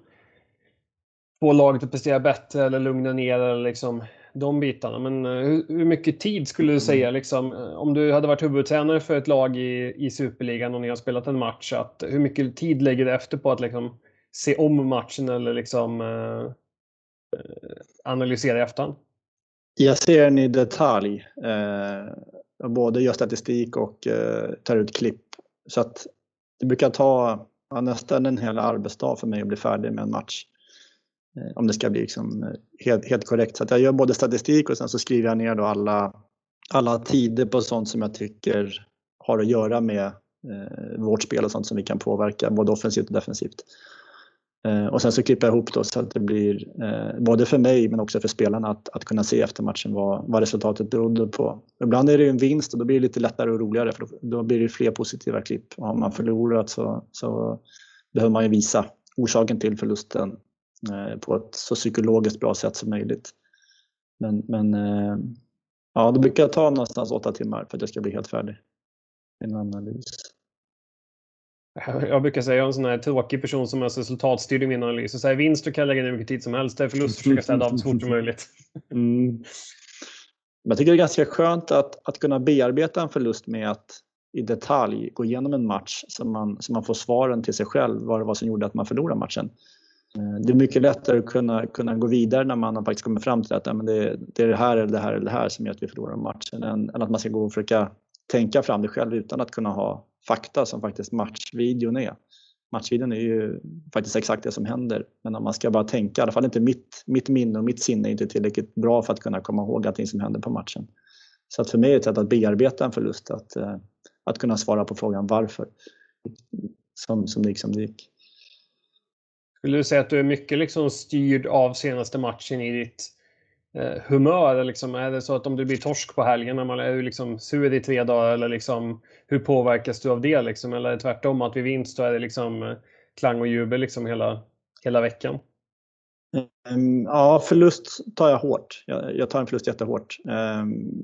Speaker 1: få laget att prestera bättre eller lugna ner eller liksom de bitarna. Men eh, hur, hur mycket tid skulle du säga, liksom, eh, om du hade varit huvudtränare för ett lag i, i Superligan och ni har spelat en match, att, hur mycket tid lägger du efter på att liksom, se om matchen eller liksom, eh, analysera i efterhand?
Speaker 2: Jag ser den i detalj. Eh, både gör statistik och eh, tar ut klipp. Så att det brukar ta ja, nästan en hel arbetsdag för mig att bli färdig med en match. Eh, om det ska bli liksom, eh, helt, helt korrekt. Så att jag gör både statistik och sen så skriver jag ner då alla, alla tider på sånt som jag tycker har att göra med eh, vårt spel och sånt som vi kan påverka både offensivt och defensivt. Eh, och sen så klipper jag ihop då så att det blir eh, både för mig men också för spelarna att, att kunna se efter matchen vad, vad resultatet berodde på. Ibland är det en vinst och då blir det lite lättare och roligare för då, då blir det fler positiva klipp. Och har man förlorat så, så behöver man ju visa orsaken till förlusten eh, på ett så psykologiskt bra sätt som möjligt. Men, men eh, ja, det brukar ta någonstans åtta timmar för att jag ska bli helt färdig. En analys.
Speaker 1: Jag brukar säga jag är en sån här tråkig person som är resultatstyrd i min analys. Så här, vinst kan kan lägga ner hur mycket tid som helst. Det är förlust försöka städa av så fort som möjligt. Mm.
Speaker 2: Jag tycker det är ganska skönt att, att kunna bearbeta en förlust med att i detalj gå igenom en match så man, så man får svaren till sig själv vad det var som gjorde att man förlorade matchen. Eh, det är mycket lättare att kunna, kunna gå vidare när man har faktiskt kommit fram till att ja, men det, det är det här eller det här eller det här som gör att vi förlorar matchen än, än att man ska gå och försöka tänka fram det själv utan att kunna ha fakta som faktiskt matchvideon är. Matchvideon är ju faktiskt exakt det som händer. Men om man ska bara tänka, i alla fall inte mitt, mitt minne och mitt sinne är inte tillräckligt bra för att kunna komma ihåg allting som händer på matchen. Så att för mig är det ett sätt att bearbeta en förlust, att, eh, att kunna svara på frågan varför. Som, som det gick som det gick.
Speaker 1: Skulle du säga att du är mycket liksom styrd av senaste matchen i ditt Eh, humör? Liksom, är det så att om du blir torsk på helgen, är du liksom sur i tre dagar? Eller liksom, hur påverkas du av det? Liksom? Eller är det tvärtom, att vid vinst då är det liksom, eh, klang och jubel liksom hela, hela veckan?
Speaker 2: Ehm, ja, förlust tar jag hårt. Jag, jag tar en förlust jättehårt. Um,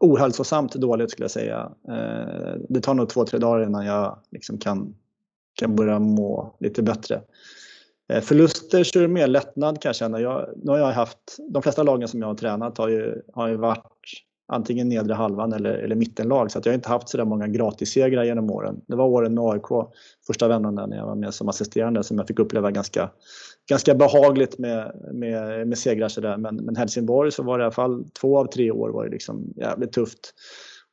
Speaker 2: ohälsosamt dåligt skulle jag säga. Uh, det tar nog två, tre dagar innan jag liksom kan, kan börja må lite bättre. Eh, förluster så är det mer lättnad kan jag känna. Jag, nu har jag haft, de flesta lagen som jag har tränat har ju, har ju varit antingen nedre halvan eller, eller mittenlag så att jag har inte haft så där många gratissegrar genom åren. Det var åren med AIK, första vändan där när jag var med som assisterande som jag fick uppleva ganska, ganska behagligt med, med, med segrar sådär. Men, men Helsingborg så var det i alla fall två av tre år var det liksom jävligt tufft.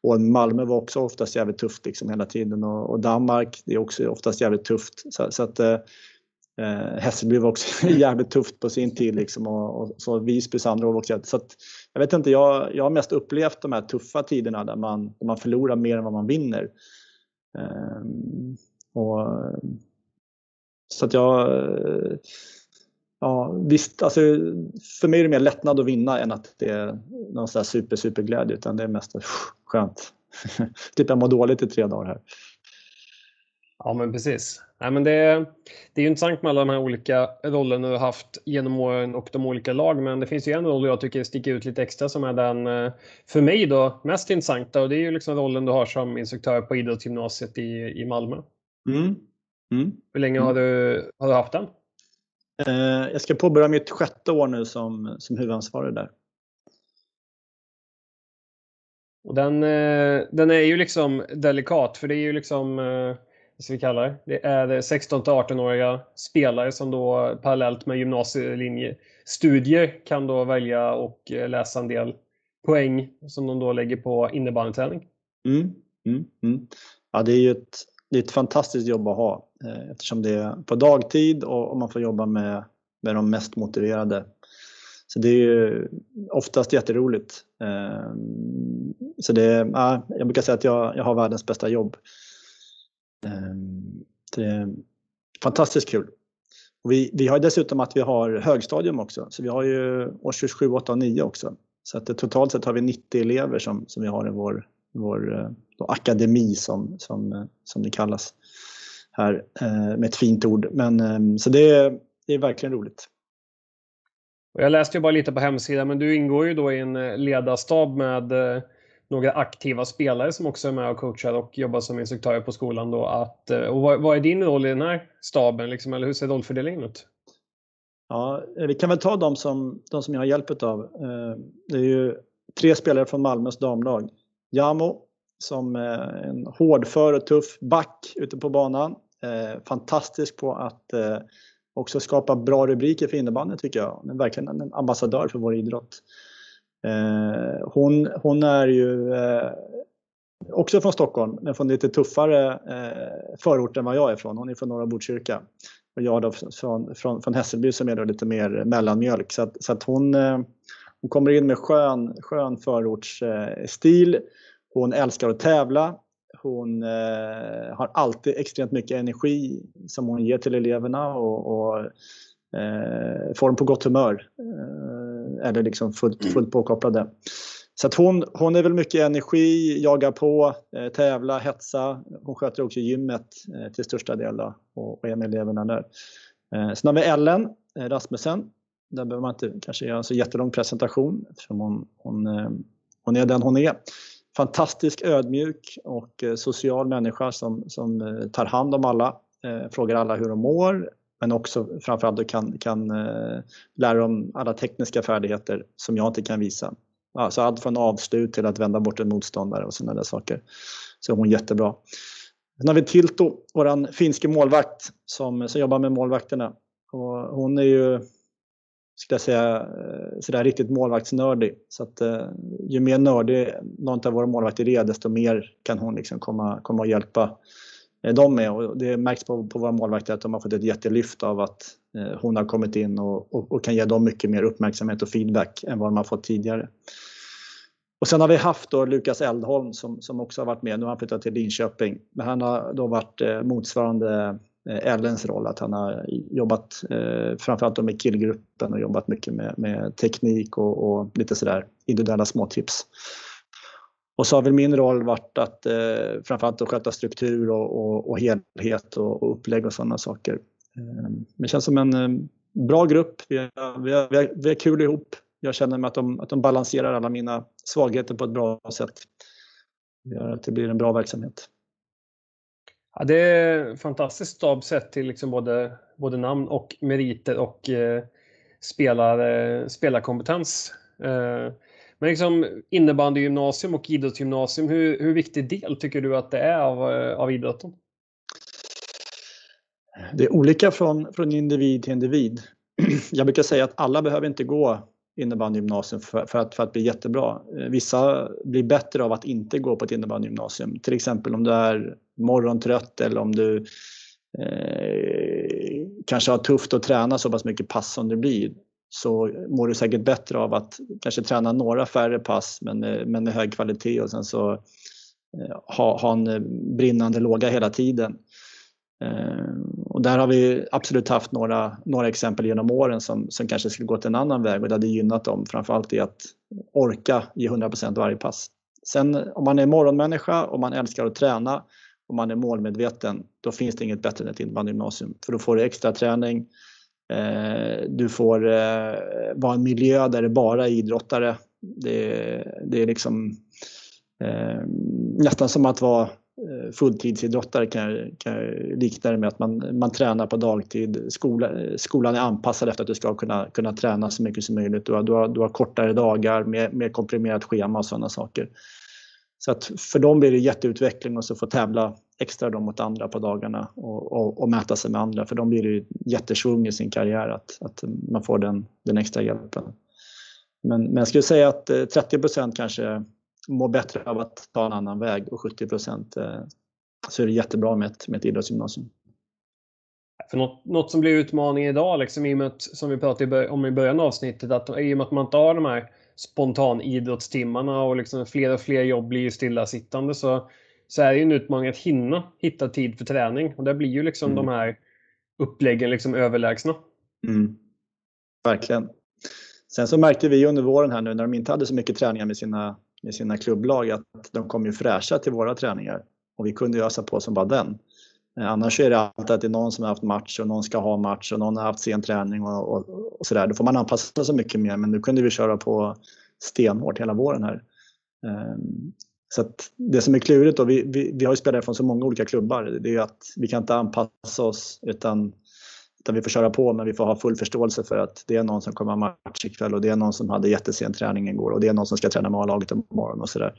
Speaker 2: Och Malmö var också oftast jävligt tufft liksom hela tiden och, och Danmark det är också oftast jävligt tufft. Så, så att eh, eh, Hässelby var också jävligt tufft på sin tid liksom och, och så Visbys andra år också. Så att, jag vet inte, jag, jag har mest upplevt de här tuffa tiderna där man, där man förlorar mer än vad man vinner. Eh, och, så att jag, ja visst, alltså, för mig är det mer lättnad att vinna än att det är någon sån super, super utan det är mest skönt. typ jag mår dåligt i tre dagar här.
Speaker 1: Ja, men precis. Nej, men det, det är ju intressant med alla de här olika rollerna du har haft genom åren och de olika lag, men det finns ju en roll jag tycker sticker ut lite extra som är den, eh, för mig då, mest intressanta och det är ju liksom rollen du har som instruktör på idrottsgymnasiet i, i Malmö. Mm. Mm. Hur länge har
Speaker 2: mm.
Speaker 1: du, har du haft den?
Speaker 2: Eh, jag ska påbörja mitt sjätte år nu som, som huvudansvarig där.
Speaker 1: Och den, eh, den är ju liksom delikat, för det är ju liksom som vi kallar det. Är 16 18-åriga spelare som då parallellt med gymnasielinjestudier kan då välja och eh, läsa en del poäng som de då lägger på innebandyträning.
Speaker 2: Mm, mm, mm. Ja, det är ju ett, det är ett fantastiskt jobb att ha eh, eftersom det är på dagtid och, och man får jobba med, med de mest motiverade. Så det är ju oftast jätteroligt. Ehm, så det, ja, jag brukar säga att jag, jag har världens bästa jobb. Ehm, det är fantastiskt kul. Och vi, vi har dessutom att vi har högstadium också, så vi har ju årskurs 7, 8 och 9 också. Så att totalt sett har vi 90 elever som, som vi har i vår, vår eh, akademi som, som, eh, som det kallas här eh, med ett fint ord. Men, ehm, så det är, det är verkligen roligt.
Speaker 1: Jag läste ju bara lite på hemsidan, men du ingår ju då i en ledarstab med några aktiva spelare som också är med och coachar och jobbar som instruktörer på skolan. Då, att, eh, och vad, vad är din roll i den här staben? Liksom, eller hur ser rollfördelningen ut?
Speaker 2: Ja, eh, vi kan väl ta de som, de som jag har hjälp av. Eh, det är ju tre spelare från Malmös damlag. Jamo som är en hårdför och tuff back ute på banan. Fantastisk på att också skapa bra rubriker för innebandyn tycker jag. Är verkligen en ambassadör för vår idrott. Eh, hon, hon är ju eh, också från Stockholm, men från lite tuffare eh, förort än vad jag är från. Hon är från Norra Botkyrka. Och jag då från, från, från Hässelby som är då lite mer mellanmjölk. Så att, så att hon, eh, hon kommer in med skön, skön förortsstil. Hon älskar att tävla. Hon eh, har alltid extremt mycket energi som hon ger till eleverna och, och eh, får dem på gott humör. Eh, eller liksom fullt, mm. fullt påkopplade. Så att hon, hon är väl mycket energi, jagar på, eh, tävla, hetsa. Hon sköter också gymmet eh, till största del då, och, och är med eleverna där. Eh, sen har vi Ellen eh, Rasmussen. Där behöver man inte kanske göra en så jättelång presentation eftersom hon, hon, eh, hon är den hon är fantastisk ödmjuk och eh, social människa som, som eh, tar hand om alla, frågar alla hur de mår men också framförallt kan, kan eh, lära dem alla tekniska färdigheter som jag inte kan visa. Alltså allt från avslut till att vända bort en motståndare och sådana där saker. Så hon är jättebra. Sen har vi Tilto, vår finske målvakt som, som jobbar med målvakterna. Och hon är ju skulle jag säga, eh, sådär riktigt målvaktsnördig. Så att eh, ju mer nördig någon av våra målvakter är, desto mer kan hon liksom komma, komma och hjälpa Eh, de är med. Och det märks på, på våra målvakter att de har fått ett jättelyft av att eh, hon har kommit in och, och, och, kan ge dem mycket mer uppmärksamhet och feedback än vad de har fått tidigare. Och sen har vi haft då Lukas Eldholm som, som också har varit med. Nu har han flyttat till Linköping. Men han har då varit eh, motsvarande Eh, Ellens roll, att han har jobbat eh, framförallt med killgruppen och jobbat mycket med, med teknik och, och, lite sådär individuella småtips. Och så har väl min roll varit att eh, framförallt att sköta struktur och, och, och helhet och, och, upplägg och sådana saker. Eh, det känns som en eh, bra grupp. Vi har, vi, har, vi, har, vi har kul ihop. Jag känner mig att de, att de balanserar alla mina svagheter på ett bra sätt. Det gör att det blir en bra verksamhet.
Speaker 1: Ja, det är fantastiskt stab sett till liksom både, både namn och meriter och eh, spelar, eh, spelarkompetens. Eh, men liksom innebandygymnasium och idrottsgymnasium, hur, hur viktig del tycker du att det är av, eh, av idrotten?
Speaker 2: Det är olika från, från individ till individ. Jag brukar säga att alla behöver inte gå innebandygymnasium för, för, att, för att bli jättebra. Eh, vissa blir bättre av att inte gå på ett innebandygymnasium. Till exempel om du är morgontrött eller om du eh, kanske har tufft att träna så pass mycket pass som det blir så mår du säkert bättre av att kanske träna några färre pass men, eh, men med hög kvalitet och sen så eh, ha, ha en eh, brinnande låga hela tiden. Och där har vi absolut haft några, några exempel genom åren som, som kanske skulle gått en annan väg och det hade gynnat dem framförallt i att orka ge 100% varje pass. Sen om man är morgonmänniska och man älskar att träna och man är målmedveten, då finns det inget bättre än ett innebandygymnasium. För då får du extra träning, Eh, du får eh, vara en miljö där det bara är idrottare. Det, det är liksom eh, nästan som att vara eh, fulltidsidrottare kan jag, kan jag likna det med att man, man tränar på dagtid. Skola, skolan är anpassad efter att du ska kunna, kunna träna så mycket som möjligt. Du har, du har, du har kortare dagar, mer, mer komprimerat schema och sådana saker. Så att för dem blir det jätteutveckling och så få tävla extra då mot andra på dagarna och, och, och mäta sig med andra. För de blir ju jättesvung i sin karriär att, att man får den, den extra hjälpen. Men, men jag skulle säga att eh, 30 kanske mår bättre av att ta en annan väg och 70 eh, så är det jättebra med ett, med ett idrottsgymnasium.
Speaker 1: För något, något som blir utmaning idag, liksom, i och med att, som vi pratade om i början av avsnittet, att i och med att man inte har de här spontanidrottstimmarna och liksom fler och fler jobb blir ju stillasittande så, så är det ju en utmaning att hinna hitta tid för träning. Och det blir ju liksom mm. de här uppläggen liksom överlägsna.
Speaker 2: Mm. Verkligen. Sen så märkte vi under våren här nu när de inte hade så mycket träningar med sina med sina klubblag att de kom ju fräscha till våra träningar och vi kunde ösa på som bara den. Eh, annars är det alltid att det är någon som har haft match och någon ska ha match och någon har haft sen träning och, och, och sådär. Då får man anpassa sig mycket mer men nu kunde vi köra på stenhårt hela våren här. Så att det som är klurigt då, vi, vi, vi har ju spelare från så många olika klubbar, det är att vi kan inte anpassa oss utan utan vi får köra på men vi får ha full förståelse för att det är någon som kommer ha match ikväll och det är någon som hade jättesen träning igår och det är någon som ska träna med A-laget imorgon och sådär.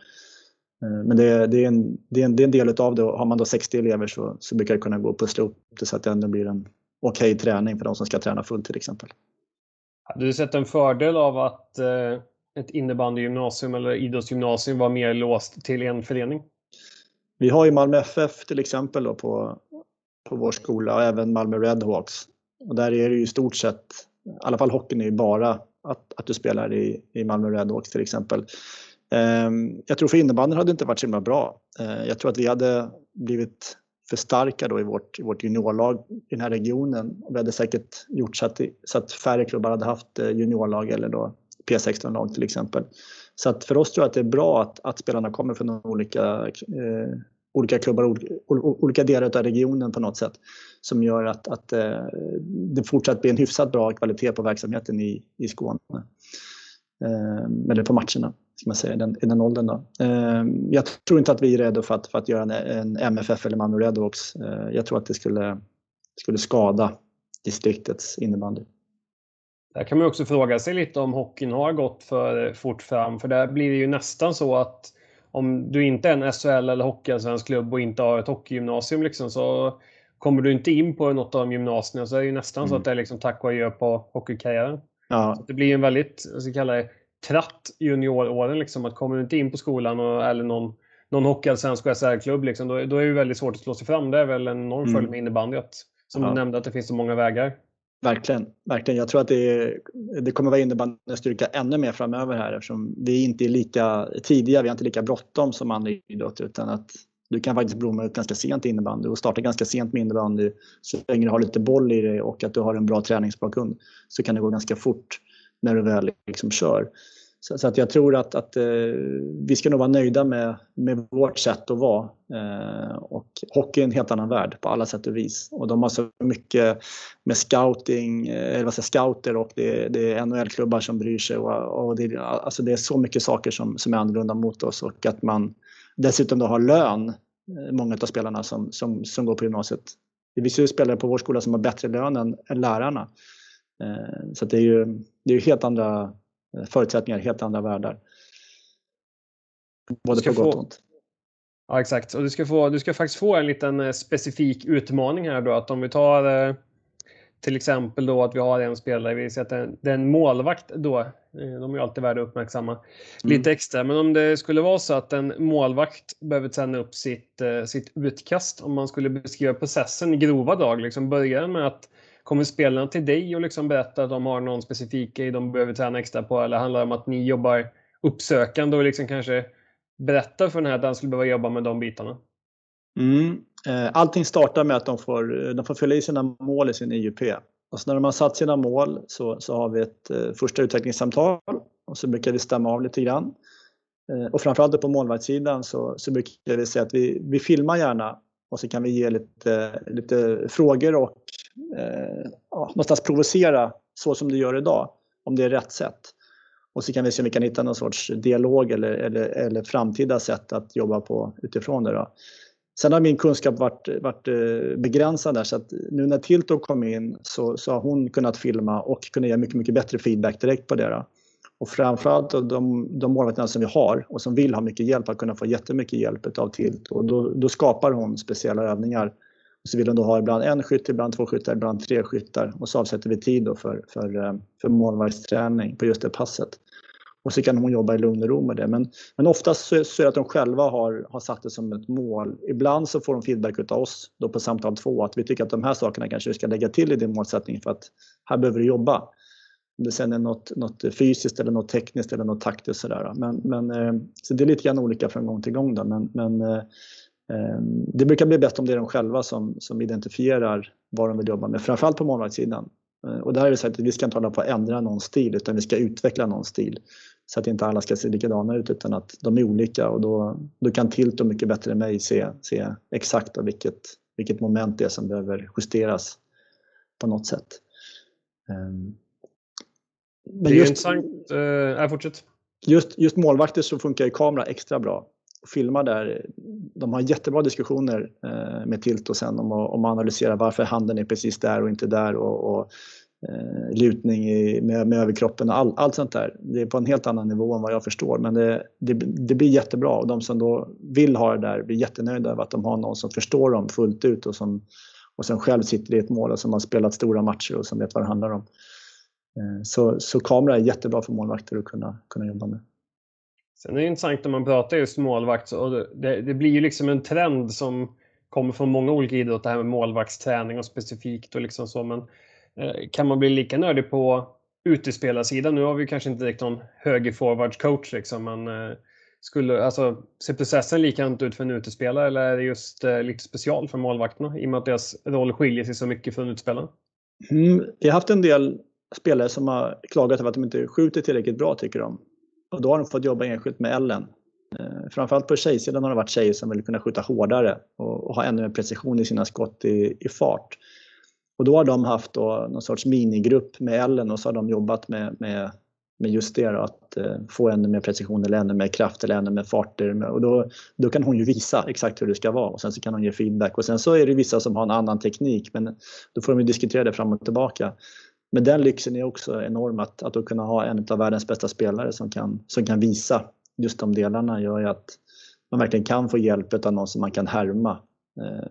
Speaker 2: Eh, men det, det, är en, det, är en, det är en del av det och har man då 60 elever så, så brukar det kunna gå att pussla upp det så att det ändå blir en, okej okay träning för de som ska träna fullt till exempel.
Speaker 1: Hade du sett en fördel av att eh, ett innebandygymnasium eller idrottsgymnasium var mer låst till en förening?
Speaker 2: Vi har ju Malmö FF till exempel då på, på vår skola och även Malmö Redhawks. Och där är det ju i stort sett, i alla fall hockeyn är ju bara att, att du spelar i, i Malmö Redhawks till exempel. Um, jag tror för innebandyn hade det inte varit så himla bra. Uh, jag tror att vi hade blivit för starka då i vårt, i vårt juniorlag i den här regionen. Vi hade säkert gjort så att, så att färre klubbar hade haft eh, juniorlag eller då P16-lag till exempel. Så att för oss tror jag att det är bra att, att spelarna kommer från olika, eh, olika klubbar, olika, olika delar av regionen på något sätt. Som gör att, att eh, det fortsatt blir en hyfsat bra kvalitet på verksamheten i, i Skåne. Eh, eller på matcherna ska man säga, i den, i den åldern. Då. Eh, jag tror inte att vi är redo för att, för att göra en, en MFF eller Malmö Redhawks. Eh, jag tror att det skulle, skulle skada distriktets innebandy.
Speaker 1: Där kan man också fråga sig lite om hockeyn har gått för fort fram. För där blir det ju nästan så att om du inte är en SHL eller hockeyallsvensk klubb och inte har ett hockeygymnasium liksom, så kommer du inte in på något av gymnasierna så är det ju nästan mm. så att det är liksom tack och adjö på hockeykarriären. Ja. det blir en väldigt, jag ska kalla det, tratt junioråren. Liksom, att kommer du inte in på skolan och, eller någon, någon hockeyallsvensk och SHL-klubb, liksom, då, då, är det väldigt svårt att slå sig fram. Det är väl en enorm mm. följd med innebandy. Att, som ja. du nämnde, att det finns så många vägar.
Speaker 2: Verkligen, verkligen. Jag tror att det, det kommer vara innebandyns styrka ännu mer framöver här eftersom vi inte är lika tidiga, vi har inte lika bråttom som andra idrotter utan att du kan faktiskt blomma ut ganska sent i innebandy och starta ganska sent med innebandy så länge du har lite boll i dig och att du har en bra träningsbakgrund så kan det gå ganska fort när du väl liksom kör. Så, så, att jag tror att, att eh, vi ska nog vara nöjda med, med vårt sätt att vara. Eh, och hockey är en helt annan värld på alla sätt och vis. Och de har så mycket med scouting, eh, eller vad säger, scouter och det, det är NHL-klubbar som bryr sig. Och, och det, alltså det är så mycket saker som, som är annorlunda mot oss och att man dessutom då har lön, eh, många av spelarna som, som, som går på gymnasiet. Det finns ju spelare på vår skola som har bättre lön än, än lärarna. Eh, så det är ju det är helt andra förutsättningar, helt andra världar. Både på gott och ont.
Speaker 1: Ja, exakt. Och du ska, få, du ska faktiskt få en liten eh, specifik utmaning här då. Att om vi tar eh, till exempel då att vi har en spelare, vi ser att det är en målvakt då. De är ju alltid värda att uppmärksamma mm. lite extra. Men om det skulle vara så att en målvakt behöver sända upp sitt, sitt utkast, om man skulle beskriva processen i grova drag, liksom börja med att Kommer spelarna till dig och liksom berättar att de har någon specifik grej de behöver träna extra på? Eller handlar det om att ni jobbar uppsökande och liksom kanske berättar för den här att den skulle behöva jobba med de bitarna?
Speaker 2: Mm. Eh, allting startar med att de får, de får fylla i sina mål i sin IUP. Och så när de har satt sina mål så, så har vi ett eh, första utvecklingssamtal och så brukar vi stämma av lite grann. Eh, och framförallt på målvaktssidan så, så brukar vi säga att vi, vi filmar gärna och så kan vi ge lite, lite frågor och eh, ja, någonstans provocera så som du gör idag, om det är rätt sätt. Och så kan vi se om vi kan hitta någon sorts dialog eller, eller, eller framtida sätt att jobba på utifrån det. Då. Sen har min kunskap varit, varit eh, begränsad där så att nu när Tilto kom in så, så har hon kunnat filma och kunnat ge mycket, mycket bättre feedback direkt på det. Då. Och framförallt de, de målvakterna som vi har och som vill ha mycket hjälp att kunna få jättemycket hjälp av Tilto. Då, då skapar hon speciella övningar så vill hon då ha ibland en skytt, ibland två skyttar, ibland tre skyttar och så avsätter vi tid då för, för, eh, för målvaktsträning på just det passet. Och så kan hon jobba i lugn och ro med det. Men, men oftast så, så är det att de själva har, har satt det som ett mål. Ibland så får de feedback av oss då på samtal två att vi tycker att de här sakerna kanske du ska lägga till i din målsättning för att här behöver du jobba. Om det sen är något, något fysiskt eller något tekniskt eller något taktiskt sådär. Men, men, eh, så det är lite grann olika från gång till gång. Då. Men, men eh, det brukar bli bäst om det är de själva som, som identifierar vad de vill jobba med, framförallt på målvaktssidan. Ehm, och där har vi sagt att vi ska inte hålla på att ändra någon stil utan vi ska utveckla någon stil. Så att inte alla ska se likadana ut utan att de är olika och då, då kan Tilto mycket bättre än mig se, se exakt vilket, vilket moment det är som behöver justeras på något sätt.
Speaker 1: Ehm, men det är just, intressant. Äh, fortsätt.
Speaker 2: Just, just målvakter så funkar ju kamera extra bra filmar där. De har jättebra diskussioner eh, med Tilto sen om, om att analysera varför handen är precis där och inte där och, och eh, lutning i, med, med överkroppen och all, allt sånt där. Det är på en helt annan nivå än vad jag förstår men det, det, det, blir jättebra och de som då vill ha det där blir jättenöjda över att de har någon som förstår dem fullt ut och som, och sen själv sitter i ett mål och som har spelat stora matcher och som vet vad det handlar om. Eh, så, så kamera är jättebra för målvakter att kunna, kunna jobba med.
Speaker 1: Sen är det intressant när man pratar just målvakt och det, det blir ju liksom en trend som kommer från många olika idrotter, det här med målvaktsträning och specifikt och liksom så. Men eh, kan man bli lika nördig på utespelarsidan? Nu har vi kanske inte direkt någon högerforwardscoach liksom, men eh, skulle, alltså, ser processen likadant ut för en utespelare eller är det just eh, lite special för målvakterna i och med att deras roll skiljer sig så mycket från utespelaren?
Speaker 2: Mm, vi har haft en del spelare som har klagat över att de inte skjuter tillräckligt bra tycker de. Och då har de fått jobba enskilt med Ellen. Eh, framförallt på tjejsidan har det varit tjejer som vill kunna skjuta hårdare och, och ha ännu mer precision i sina skott i, i fart. Och då har de haft då någon sorts minigrupp med Ellen och så har de jobbat med, med, med just det då, att eh, få ännu mer precision eller ännu mer kraft eller ännu mer farter. Och då, då kan hon ju visa exakt hur det ska vara och sen så kan hon ge feedback. Och sen så är det vissa som har en annan teknik men då får de ju diskutera det fram och tillbaka. Men den lyxen är också enorm att, att då kunna ha en av världens bästa spelare som kan, som kan visa just de delarna gör ju att man verkligen kan få hjälp av någon som man kan härma. Eh,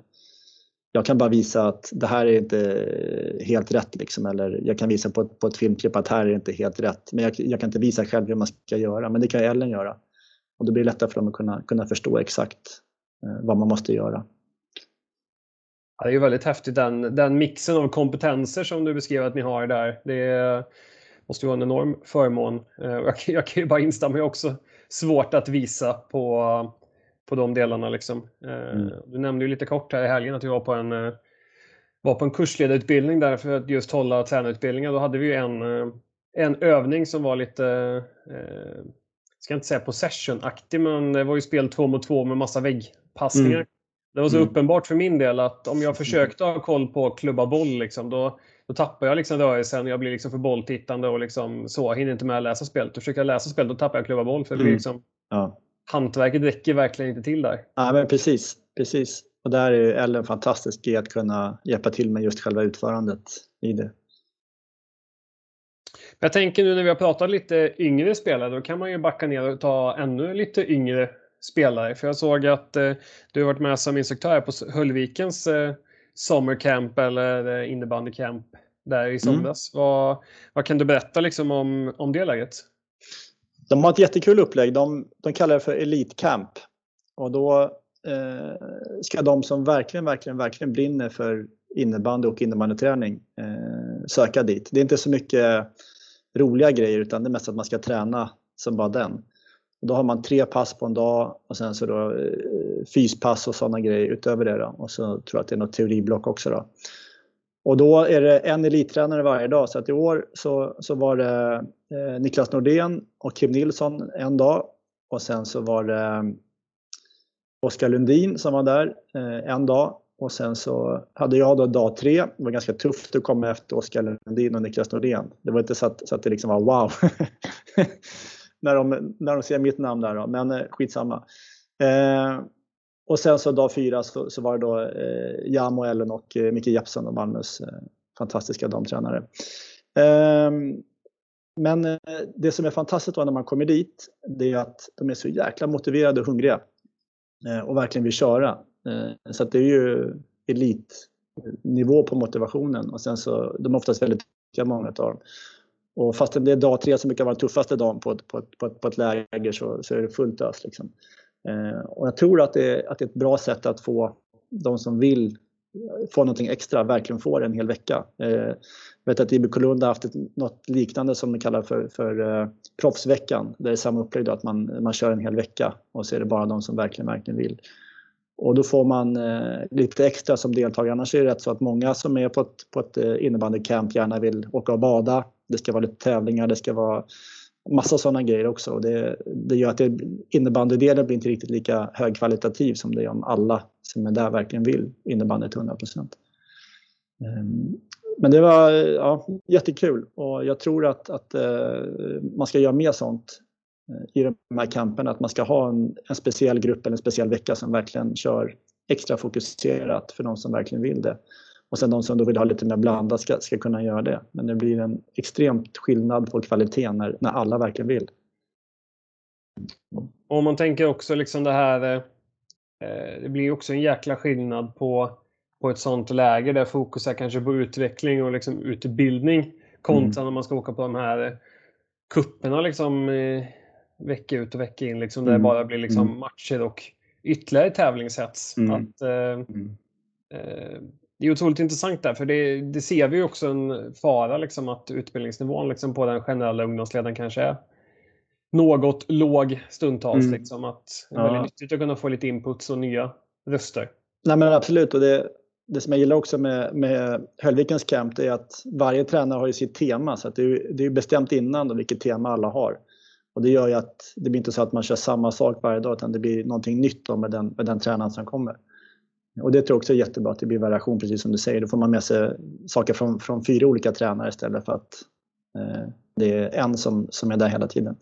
Speaker 2: jag kan bara visa att det här är inte helt rätt liksom, eller jag kan visa på ett, på ett filmklipp att här är inte helt rätt. Men jag, jag, kan inte visa själv hur man ska göra, men det kan Ellen göra. Och då blir det lättare för dem att kunna, kunna förstå exakt eh, vad man måste göra.
Speaker 1: Ja, det är ju väldigt häftigt den, den mixen av kompetenser som du beskrev att ni har där. Det måste ju vara en enorm förmån. Eh, jag, jag kan ju bara instämma, jag också svårt att visa på, på de delarna. Liksom. Eh, mm. Du nämnde ju lite kort här i helgen att du var på en, eh, var på en kursledarutbildning där för att just hålla tränarutbildningar. Då hade vi en, en övning som var lite, eh, ska inte säga possession-aktig, men det var ju spel två mot två med massa väggpassningar. Mm. Det var så mm. uppenbart för min del att om jag försökte ha koll på klubba boll, liksom, då, då tappar jag liksom rörelsen. Jag blir liksom för bolltittande och liksom så. hinner inte med att läsa spelet. Och försöker jag läsa spelet, då tappar jag klubba boll. För det blir mm. liksom, ja. Hantverket räcker verkligen inte till där.
Speaker 2: Ja, men precis. precis. Och där är Ellen fantastisk i att kunna hjälpa till med just själva utförandet i det.
Speaker 1: Jag tänker nu när vi har pratat lite yngre spelare, då kan man ju backa ner och ta ännu lite yngre spelare. För jag såg att eh, du har varit med som instruktör på Höllvikens eh, sommarcamp eller eh, innebandycamp där i somras. Mm. Vad, vad kan du berätta liksom om, om det läget?
Speaker 2: De har ett jättekul upplägg. De, de kallar det för Elitcamp. Och då eh, ska de som verkligen, verkligen, verkligen brinner för innebandy och innebandyträning eh, söka dit. Det är inte så mycket roliga grejer utan det är mest att man ska träna som bara den. Och då har man tre pass på en dag och sen så då eh, fyspass och sådana grejer utöver det. Då. Och så tror jag att det är något teoriblock också. Då. Och då är det en elittränare varje dag. Så att i år så, så var det eh, Niklas Nordén och Kim Nilsson en dag. Och sen så var det eh, Oskar Lundin som var där en dag. Och sen så hade jag då dag tre. Det var ganska tufft att komma efter Oskar Lundin och Niklas Nordén. Det var inte så att, så att det liksom var wow. när de, när de ser mitt namn där då, men eh, skitsamma. Eh, och sen så dag fyra så, så var det då eh, Jam och Ellen och eh, Micke Jeppsson och Malmös eh, fantastiska damtränare. Eh, men eh, det som är fantastiskt då när man kommer dit, det är att de är så jäkla motiverade och hungriga eh, och verkligen vill köra. Eh, så att det är ju elitnivå på motivationen och sen så, de är oftast väldigt duktiga många av dem. Och fastän det är dag tre som brukar vara den tuffaste dagen på ett, på ett, på ett, på ett läger så, så är det fullt ös. Liksom. Eh, och jag tror att det, att det är ett bra sätt att få de som vill eh, få någonting extra verkligen får en hel vecka. Eh, jag vet att IBK Lund har haft ett, något liknande som de kallar för, för eh, proffsveckan. Det är samma upplägg då, att man, man kör en hel vecka och så är det bara de som verkligen, verkligen vill. Och då får man eh, lite extra som deltagare. Annars är det rätt så att många som är på ett, på ett eh, innebandycamp gärna vill åka och bada. Det ska vara lite tävlingar, det ska vara massa sådana grejer också. Och det, det gör att det, innebandydelen blir inte riktigt lika högkvalitativ som det är om alla som är där verkligen vill innebandy till 100 procent. Ehm, men det var ja, jättekul och jag tror att, att eh, man ska göra mer sånt eh, i de här kamperna, att man ska ha en, en speciell grupp eller en speciell vecka som verkligen kör extra fokuserat för de som verkligen vill det. Och sen de som då vill ha lite mer blandat ska, ska kunna göra det. Men det blir en extremt skillnad på kvaliteten när, när alla verkligen vill.
Speaker 1: Om man tänker också liksom det här, eh, det blir också en jäkla skillnad på på ett sånt läge där fokus är kanske på utveckling och liksom utbildning kontra mm. när man ska åka på de här kupperna liksom vecka ut och vecka in liksom, där mm. det bara blir liksom mm. matcher och ytterligare tävlingshets. Mm. Att, eh, mm. eh, det är otroligt intressant där, för det, det ser vi också en fara liksom, att utbildningsnivån liksom, på den generella ungdomsledaren kanske är något låg stundtals. Mm. Liksom, att det är ja. väldigt nyttigt att kunna få lite inputs och nya röster.
Speaker 2: Nej men absolut. Och det, det som jag gillar också med, med Höllvikens camp är att varje tränare har ju sitt tema. Så att det, är, det är bestämt innan då, vilket tema alla har. Och det gör ju att det blir inte så att man kör samma sak varje dag utan det blir någonting nytt med den, med den tränaren som kommer. Och det tror jag också är jättebra att det blir variation precis som du säger. Då får man med sig saker från, från fyra olika tränare istället för att eh, det är en som, som är där hela tiden.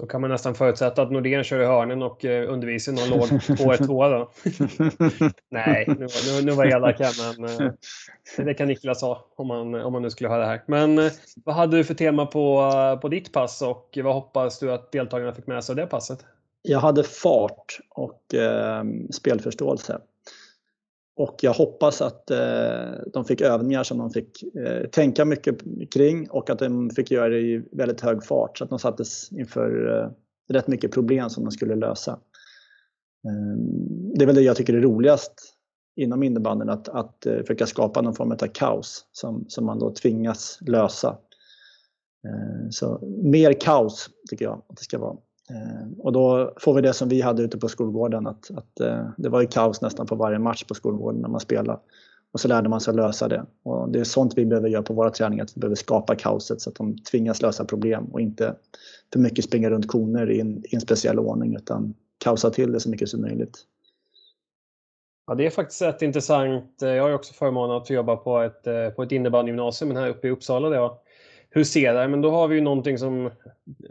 Speaker 1: Så kan man nästan förutsätta att Nordén kör i hörnen och eh, undervisar någon låg 2-2 då. Nej, nu, nu, nu var jag elak här, men eh, det kan Niklas ha om man, om man nu skulle ha det här. Men eh, vad hade du för tema på, på ditt pass och vad hoppas du att deltagarna fick med sig av det passet?
Speaker 2: Jag hade fart och eh, spelförståelse. Och jag hoppas att eh, de fick övningar som de fick eh, tänka mycket kring och att de fick göra det i väldigt hög fart så att de sattes inför eh, rätt mycket problem som de skulle lösa. Ehm, det är väl det jag tycker är roligast inom innebandyn, att, att eh, försöka skapa någon form av kaos som, som man då tvingas lösa. Ehm, så mer kaos tycker jag att det ska vara. Eh, och då får vi det som vi hade ute på skolgården, att, att eh, det var ju kaos nästan på varje match på skolgården när man spelade. Och så lärde man sig att lösa det. Och det är sånt vi behöver göra på våra träningar, att vi behöver skapa kaoset så att de tvingas lösa problem och inte för mycket springa runt koner i en, i en speciell ordning utan kaosa till det så mycket som möjligt.
Speaker 1: Ja, det är faktiskt rätt intressant. Eh, jag har ju också förmånen att jobba på ett, på ett innebandygymnasium här uppe i Uppsala. Där huserar. Men då har vi ju någonting som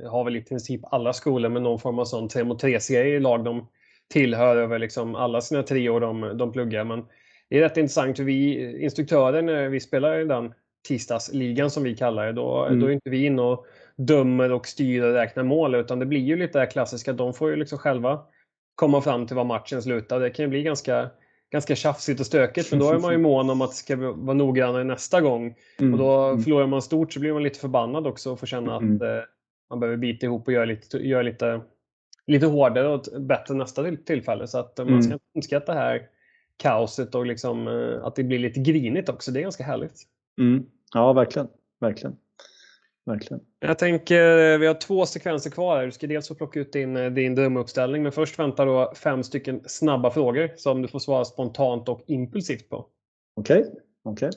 Speaker 1: har väl i princip alla skolor med någon form av sån 3 mot 3-serie i lag de tillhör över liksom alla sina tre år de, de pluggar. Men det är rätt intressant för vi instruktörer när vi spelar i den tisdagsligan som vi kallar det, då, mm. då är inte vi inne och dömer och styr och räknar mål utan det blir ju lite det klassiska. De får ju liksom själva komma fram till vad matchen slutar. Det kan ju bli ganska ganska tjafsigt och stökigt. Men då är man ju mån om att ska vara noggrannare nästa gång. Mm. Och då mm. förlorar man stort så blir man lite förbannad också och får känna mm. att eh, man behöver bita ihop och göra lite, göra lite, lite hårdare och bättre nästa tillfälle. Så att eh, man ska mm. inte underskatta det här kaoset och liksom, eh, att det blir lite grinigt också. Det är ganska härligt.
Speaker 2: Mm. Ja, verkligen. verkligen. Verkligen.
Speaker 1: Jag tänker, vi har två sekvenser kvar. Du ska dels få plocka ut din, eh, din drömuppställning, men först väntar då fem stycken snabba frågor som du får svara spontant och impulsivt på.
Speaker 2: Okej. Okay. okay.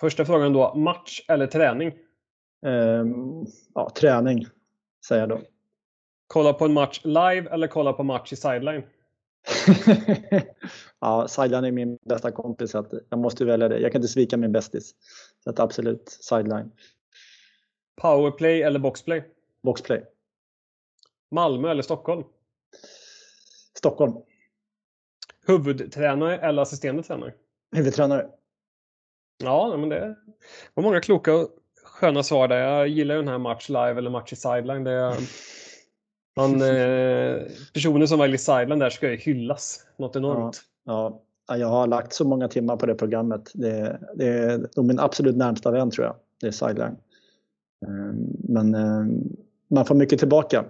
Speaker 1: Första frågan då, match eller träning?
Speaker 2: Um, ja, träning, säger jag då.
Speaker 1: Kolla på en match live eller kolla på match i sideline?
Speaker 2: ja, sideline är min bästa kompis, så jag måste välja det. Jag kan inte svika min bästis. Så att absolut sideline.
Speaker 1: Powerplay eller boxplay?
Speaker 2: Boxplay.
Speaker 1: Malmö eller Stockholm?
Speaker 2: Stockholm.
Speaker 1: Huvudtränare eller assisterande tränare?
Speaker 2: Huvudtränare.
Speaker 1: Ja, men det var många kloka och sköna svar där. Jag gillar den här match live eller match i sideline. Det man, eh, personer som väljer sideline där ska ju hyllas något enormt.
Speaker 2: Ja, ja, jag har lagt så många timmar på det programmet. Det, det är min absolut närmsta vän tror jag. Det är sideline. Ehm, men ehm, man får mycket tillbaka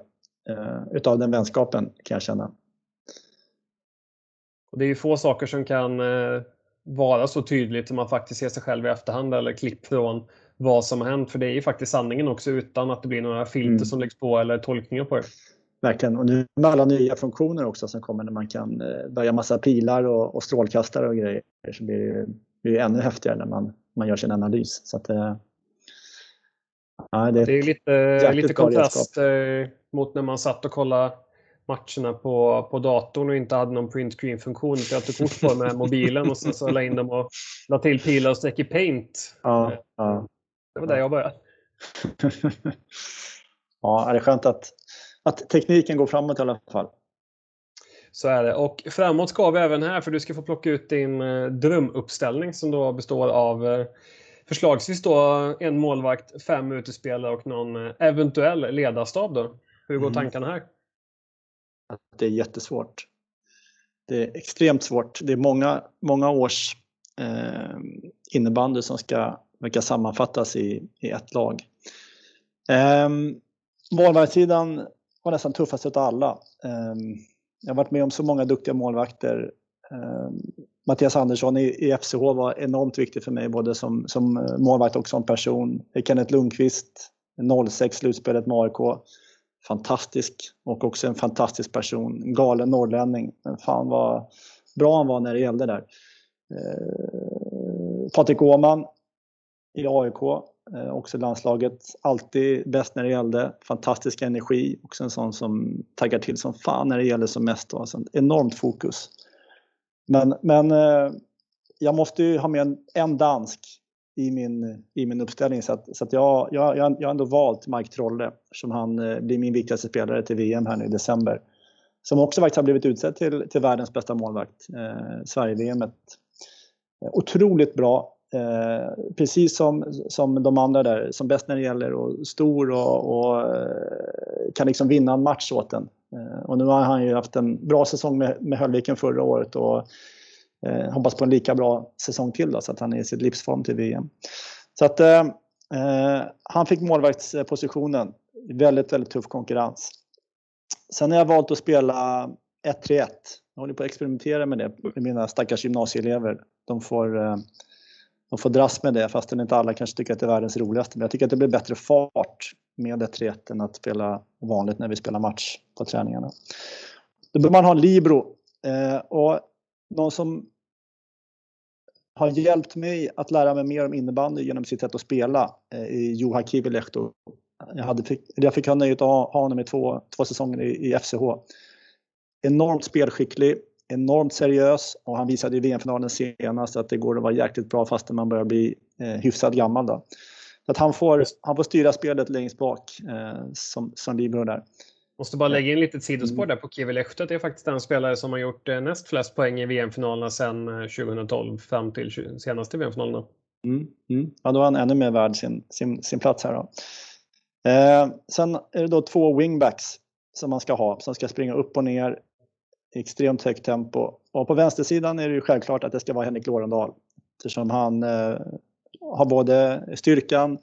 Speaker 2: eh, utav den vänskapen kan jag känna.
Speaker 1: Och det är ju få saker som kan eh, vara så tydligt som man faktiskt ser sig själv i efterhand eller klipp från vad som har hänt. För det är ju faktiskt sanningen också utan att det blir några filter mm. som läggs på eller tolkningar på det.
Speaker 2: Verkligen, och nu med alla nya funktioner också som kommer när man kan eh, börja massa pilar och, och strålkastare och grejer så blir det, blir det ännu häftigare när man, man gör sin analys. Så att,
Speaker 1: Ja, det, det, är lite, lite kontrast eh, mot när man satt och kollade matcherna på, på datorn och inte hade någon print screen-funktion. Jag tog kort på med mobilen och sen så la in dem och la till pilar och streck i paint.
Speaker 2: Ja, ja.
Speaker 1: Det var där jag började.
Speaker 2: ja, det är skönt att, att tekniken går framåt i alla fall.
Speaker 1: Så är det. Och framåt ska vi även här för du ska få plocka ut din eh, drömuppställning som då består av eh, förslagsvis då en målvakt, fem utespelare och någon eh, eventuell ledarstab. Då. Hur går mm. tankarna här?
Speaker 2: Det är jättesvårt. det är extremt svårt. Det är många, många års eh, innebandy som ska verka sammanfattas i, i ett lag. Eh, målvaktssidan var nästan tuffast av alla. Eh, jag har varit med om så många duktiga målvakter. Eh, Mattias Andersson i, i FCH var enormt viktig för mig både som, som eh, målvakt och som person. Kenneth Lundqvist, 06 slutspelet med AIK. Fantastisk och också en fantastisk person. Galen norrlänning. Men fan vad bra han var när det gällde där. Eh, Patrik Åhman i AIK, eh, också landslaget. Alltid bäst när det gällde. Fantastisk energi. Också en sån som taggar till som fan när det gäller som mest. Alltså, enormt fokus. Men, men eh, jag måste ju ha med en, en dansk i min, i min uppställning. Så, att, så att jag, jag, jag, jag har ändå valt Mike Trolle som han eh, blir min viktigaste spelare till VM här nu i december. Som också faktiskt har blivit utsedd till, till världens bästa målvakt, eh, Sverige-VM. Otroligt bra. Eh, precis som, som de andra där, som bäst när det gäller och stor och, och eh, kan liksom vinna en match åt en. Och nu har han ju haft en bra säsong med, med Höllviken förra året och eh, hoppas på en lika bra säsong till då, så att han är i sitt livsform till VM. Så att eh, eh, han fick målvaktspositionen. Väldigt, väldigt tuff konkurrens. Sen har jag valt att spela 1-3-1. Jag håller på att experimentera med det med mina stackars gymnasieelever. De får, eh, de får dras med det fastän inte alla kanske tycker att det är världens roligaste. Men jag tycker att det blir bättre fart med 1-3-1 än att spela vanligt när vi spelar match på träningarna. Då behöver man ha en libero. Eh, och någon som har hjälpt mig att lära mig mer om innebandy genom sitt sätt att spela eh, i Juha Kivilehto. Jag, hade fick, jag fick ha nöjet att ha honom i två, två säsonger i, i FCH. Enormt spelskicklig, enormt seriös och han visade i VM-finalen senast att det går att vara jäkligt bra fastän man börjar bli eh, hyfsat gammal. Då. Så att han, får, han får styra spelet längst bak eh, som, som libero där.
Speaker 1: Måste bara lägga in lite sidospår där på Kivi Lehto. Det är faktiskt den spelare som har gjort eh, näst flest poäng i VM-finalerna sedan 2012 fram till senaste VM-finalerna.
Speaker 2: Mm, mm. Ja, då är han ännu mer värd sin, sin, sin plats här. Då. Eh, sen är det då två wingbacks som man ska ha, som ska springa upp och ner i extremt högt tempo. Och på vänstersidan är det ju självklart att det ska vara Henrik Lorendal eftersom han eh, har både styrkan,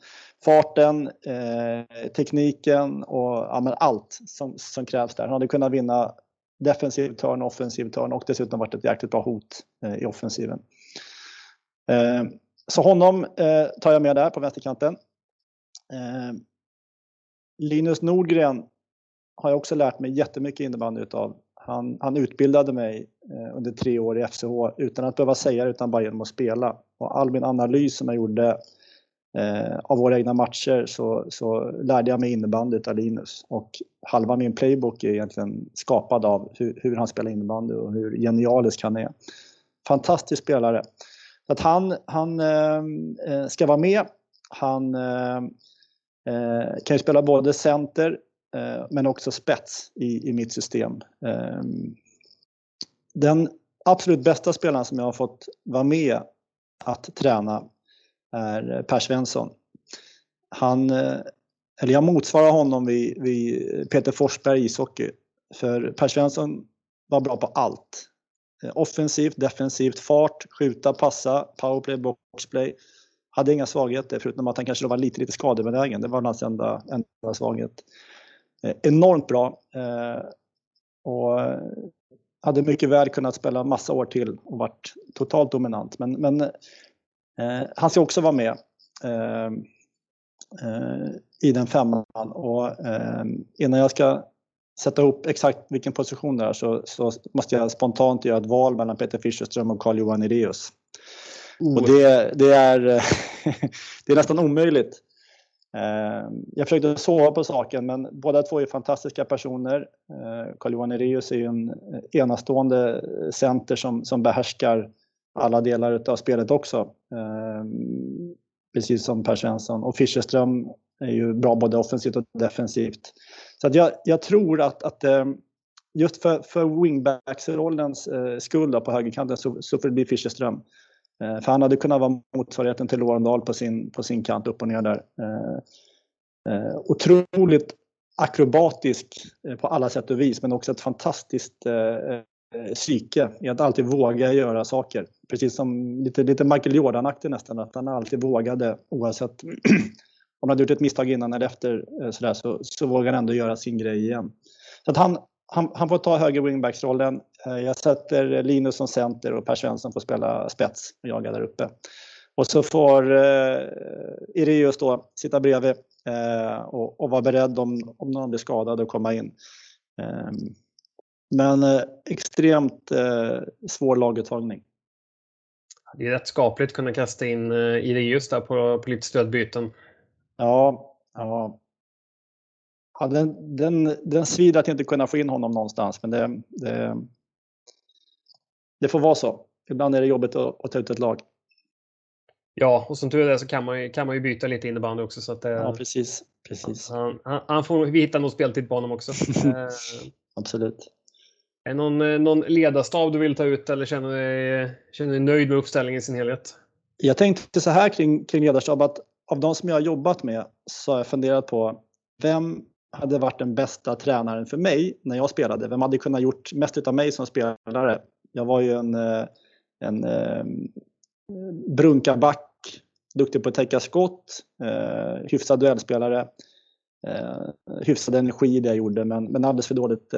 Speaker 2: farten, eh, tekniken och ja, allt som, som krävs där. Han hade kunnat vinna defensiv törn, offensiv törn och dessutom varit ett jäkligt bra hot eh, i offensiven. Eh, så honom eh, tar jag med där på vänsterkanten. Eh, Linus Nordgren har jag också lärt mig jättemycket innebandy utav. Han, han utbildade mig eh, under tre år i FCH utan att behöva säga det utan bara genom att spela. Och all min analys som jag gjorde eh, av våra egna matcher så, så lärde jag mig innebandy av Linus. Och halva min playbook är egentligen skapad av hur, hur han spelar innebandy och hur genialisk han är. Fantastisk spelare. Så att han han eh, eh ska vara med. Han eh, eh, kan ju spela både center Eh, men också spets i, i mitt system. Ehm, den absolut bästa spelaren som jag har fått vara med att träna är Per Svensson. Han, eh, eller jag motsvarar honom vid, vid Peter Forsberg ishockey. För Per Svensson var bra på allt. Eh, offensivt, defensivt, fart, skjuta, passa, powerplay, boxplay. Hade inga svagheter förutom att han kanske var lite, lite skadebenägen. Det var hans enda, enda svaghet. Eh, enormt bra. och hade mycket väl kunnat spela massa år till och varit totalt dominant. Men, men Eh, han ska också vara med eh, eh, i den femman och innan jag ska sätta ihop exakt vilken position det är så, så måste jag spontant göra ett val mellan Peter Fischerström och Carl-Johan Ireus. Oh. Och det, det, är, det är nästan omöjligt. Ehm, jag försökte sova på saken men båda två är fantastiska personer. Ehm, Carl-Johan Ireus är ju en eh, enastående eh, center som, som behärskar alla delar av spelet också. Ehm, precis som Per Svensson. Och Fischerström är ju bra både offensivt och defensivt. Så att jag, jag tror att, att just för, för wingbacks-rollens eh, skull på högerkanten så, så får det bli Fischerström. Eh, för han hade kunnat vara motsvarigheten till Lorendal på sin, på sin kant upp och ner där. Eh, eh, otroligt akrobatisk på alla sätt och vis men också ett fantastiskt psyke i att alltid våga göra saker. Precis som lite, lite Michael Jordan-aktig nästan, att han alltid vågade oavsett om han hade gjort ett misstag innan eller efter eh, sådär, så, så vågar han ändå göra sin grej igen. Så att han, han, han får ta höger wingbacksrollen. Eh, jag sätter Linus som center och Per Svensson får spela spets och jaga där uppe. Och så får eh, Ireus då sitta bredvid eh, och, och vara beredd om, om någon blir skadad och komma in. Eh, men eh, extremt eh, svår laguttagning.
Speaker 1: Det är rätt skapligt att kunna kasta in eh, Ireus där på, på lite stödbyten.
Speaker 2: Ja, ja. Ja den, den, den svider att inte kunna få in honom någonstans, men det, det, det får vara så. Ibland är det jobbigt att, att ta ut ett lag.
Speaker 1: Ja, och som tur är så kan man ju, kan man ju byta lite innebandy också. Så att, eh,
Speaker 2: ja, precis. precis.
Speaker 1: Han, han, han får, vi hittar nog speltid på honom också. Eh,
Speaker 2: Absolut.
Speaker 1: Är någon, eh, någon ledarstav du vill ta ut eller känner du dig, känner dig nöjd med uppställningen i sin helhet?
Speaker 2: Jag tänkte så här kring, kring ledarstab att av de som jag har jobbat med så har jag funderat på vem hade varit den bästa tränaren för mig när jag spelade? Vem hade kunnat gjort mest utav mig som spelare? Jag var ju en, eh, en, eh, brunkarback, duktig på att täcka skott, eh, hyfsad duellspelare, hyfsad energi i det jag gjorde men, men alldeles för dåligt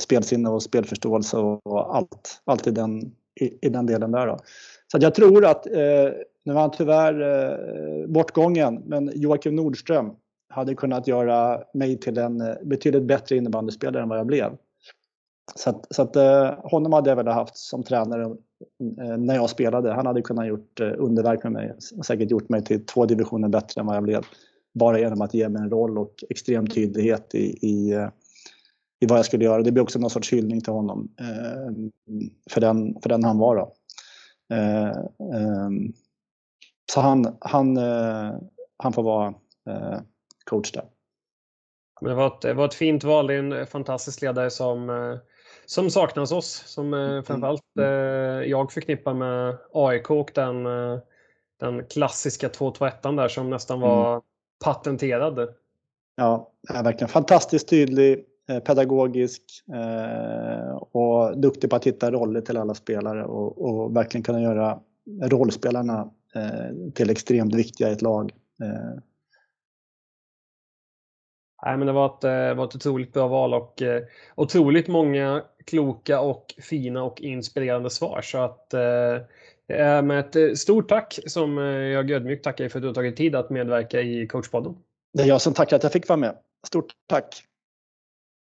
Speaker 2: spelsinne och spelförståelse och, allt, allt i, den, i, i den delen där. Då. Så jag tror att, nu var han tyvärr bortgången, men Joakim Nordström hade kunnat göra mig till en eh, betydligt bättre innebandyspelare än vad jag blev. Så att, så att eh, honom hade jag velat haft som tränare eh, när jag spelade. Han hade kunnat gjort underverk med mig och säkert gjort mig till två divisioner bättre än vad jag blev. Bara genom att ge mig en roll och extrem tydlighet i, i, i vad jag skulle göra. Det blir också någon sorts hyllning till honom för, den, för den han var. Då. Ehm, så han, han, han får vara coach där.
Speaker 1: det, var ett, det var ett fint val. Det är en fantastisk ledare som som saknas oss. Som eh, mm. framförallt eh, jag förknippar med AIK och den, eh, den klassiska 2-2-1 där som nästan var mm. patenterad.
Speaker 2: Ja, verkligen fantastiskt tydlig, eh, pedagogisk eh, och duktig på att hitta roller till alla spelare och, och verkligen kunna göra rollspelarna eh, till extremt viktiga i ett lag.
Speaker 1: Nej, men det var ett, eh, var ett otroligt bra val och eh, otroligt många kloka och fina och inspirerande svar. Så att eh, eh med ett eh, stort tack som jag ödmjukt tackar för att du har tagit tid att medverka i coachpodden.
Speaker 2: Det är jag som tackar att jag fick vara med. Stort tack!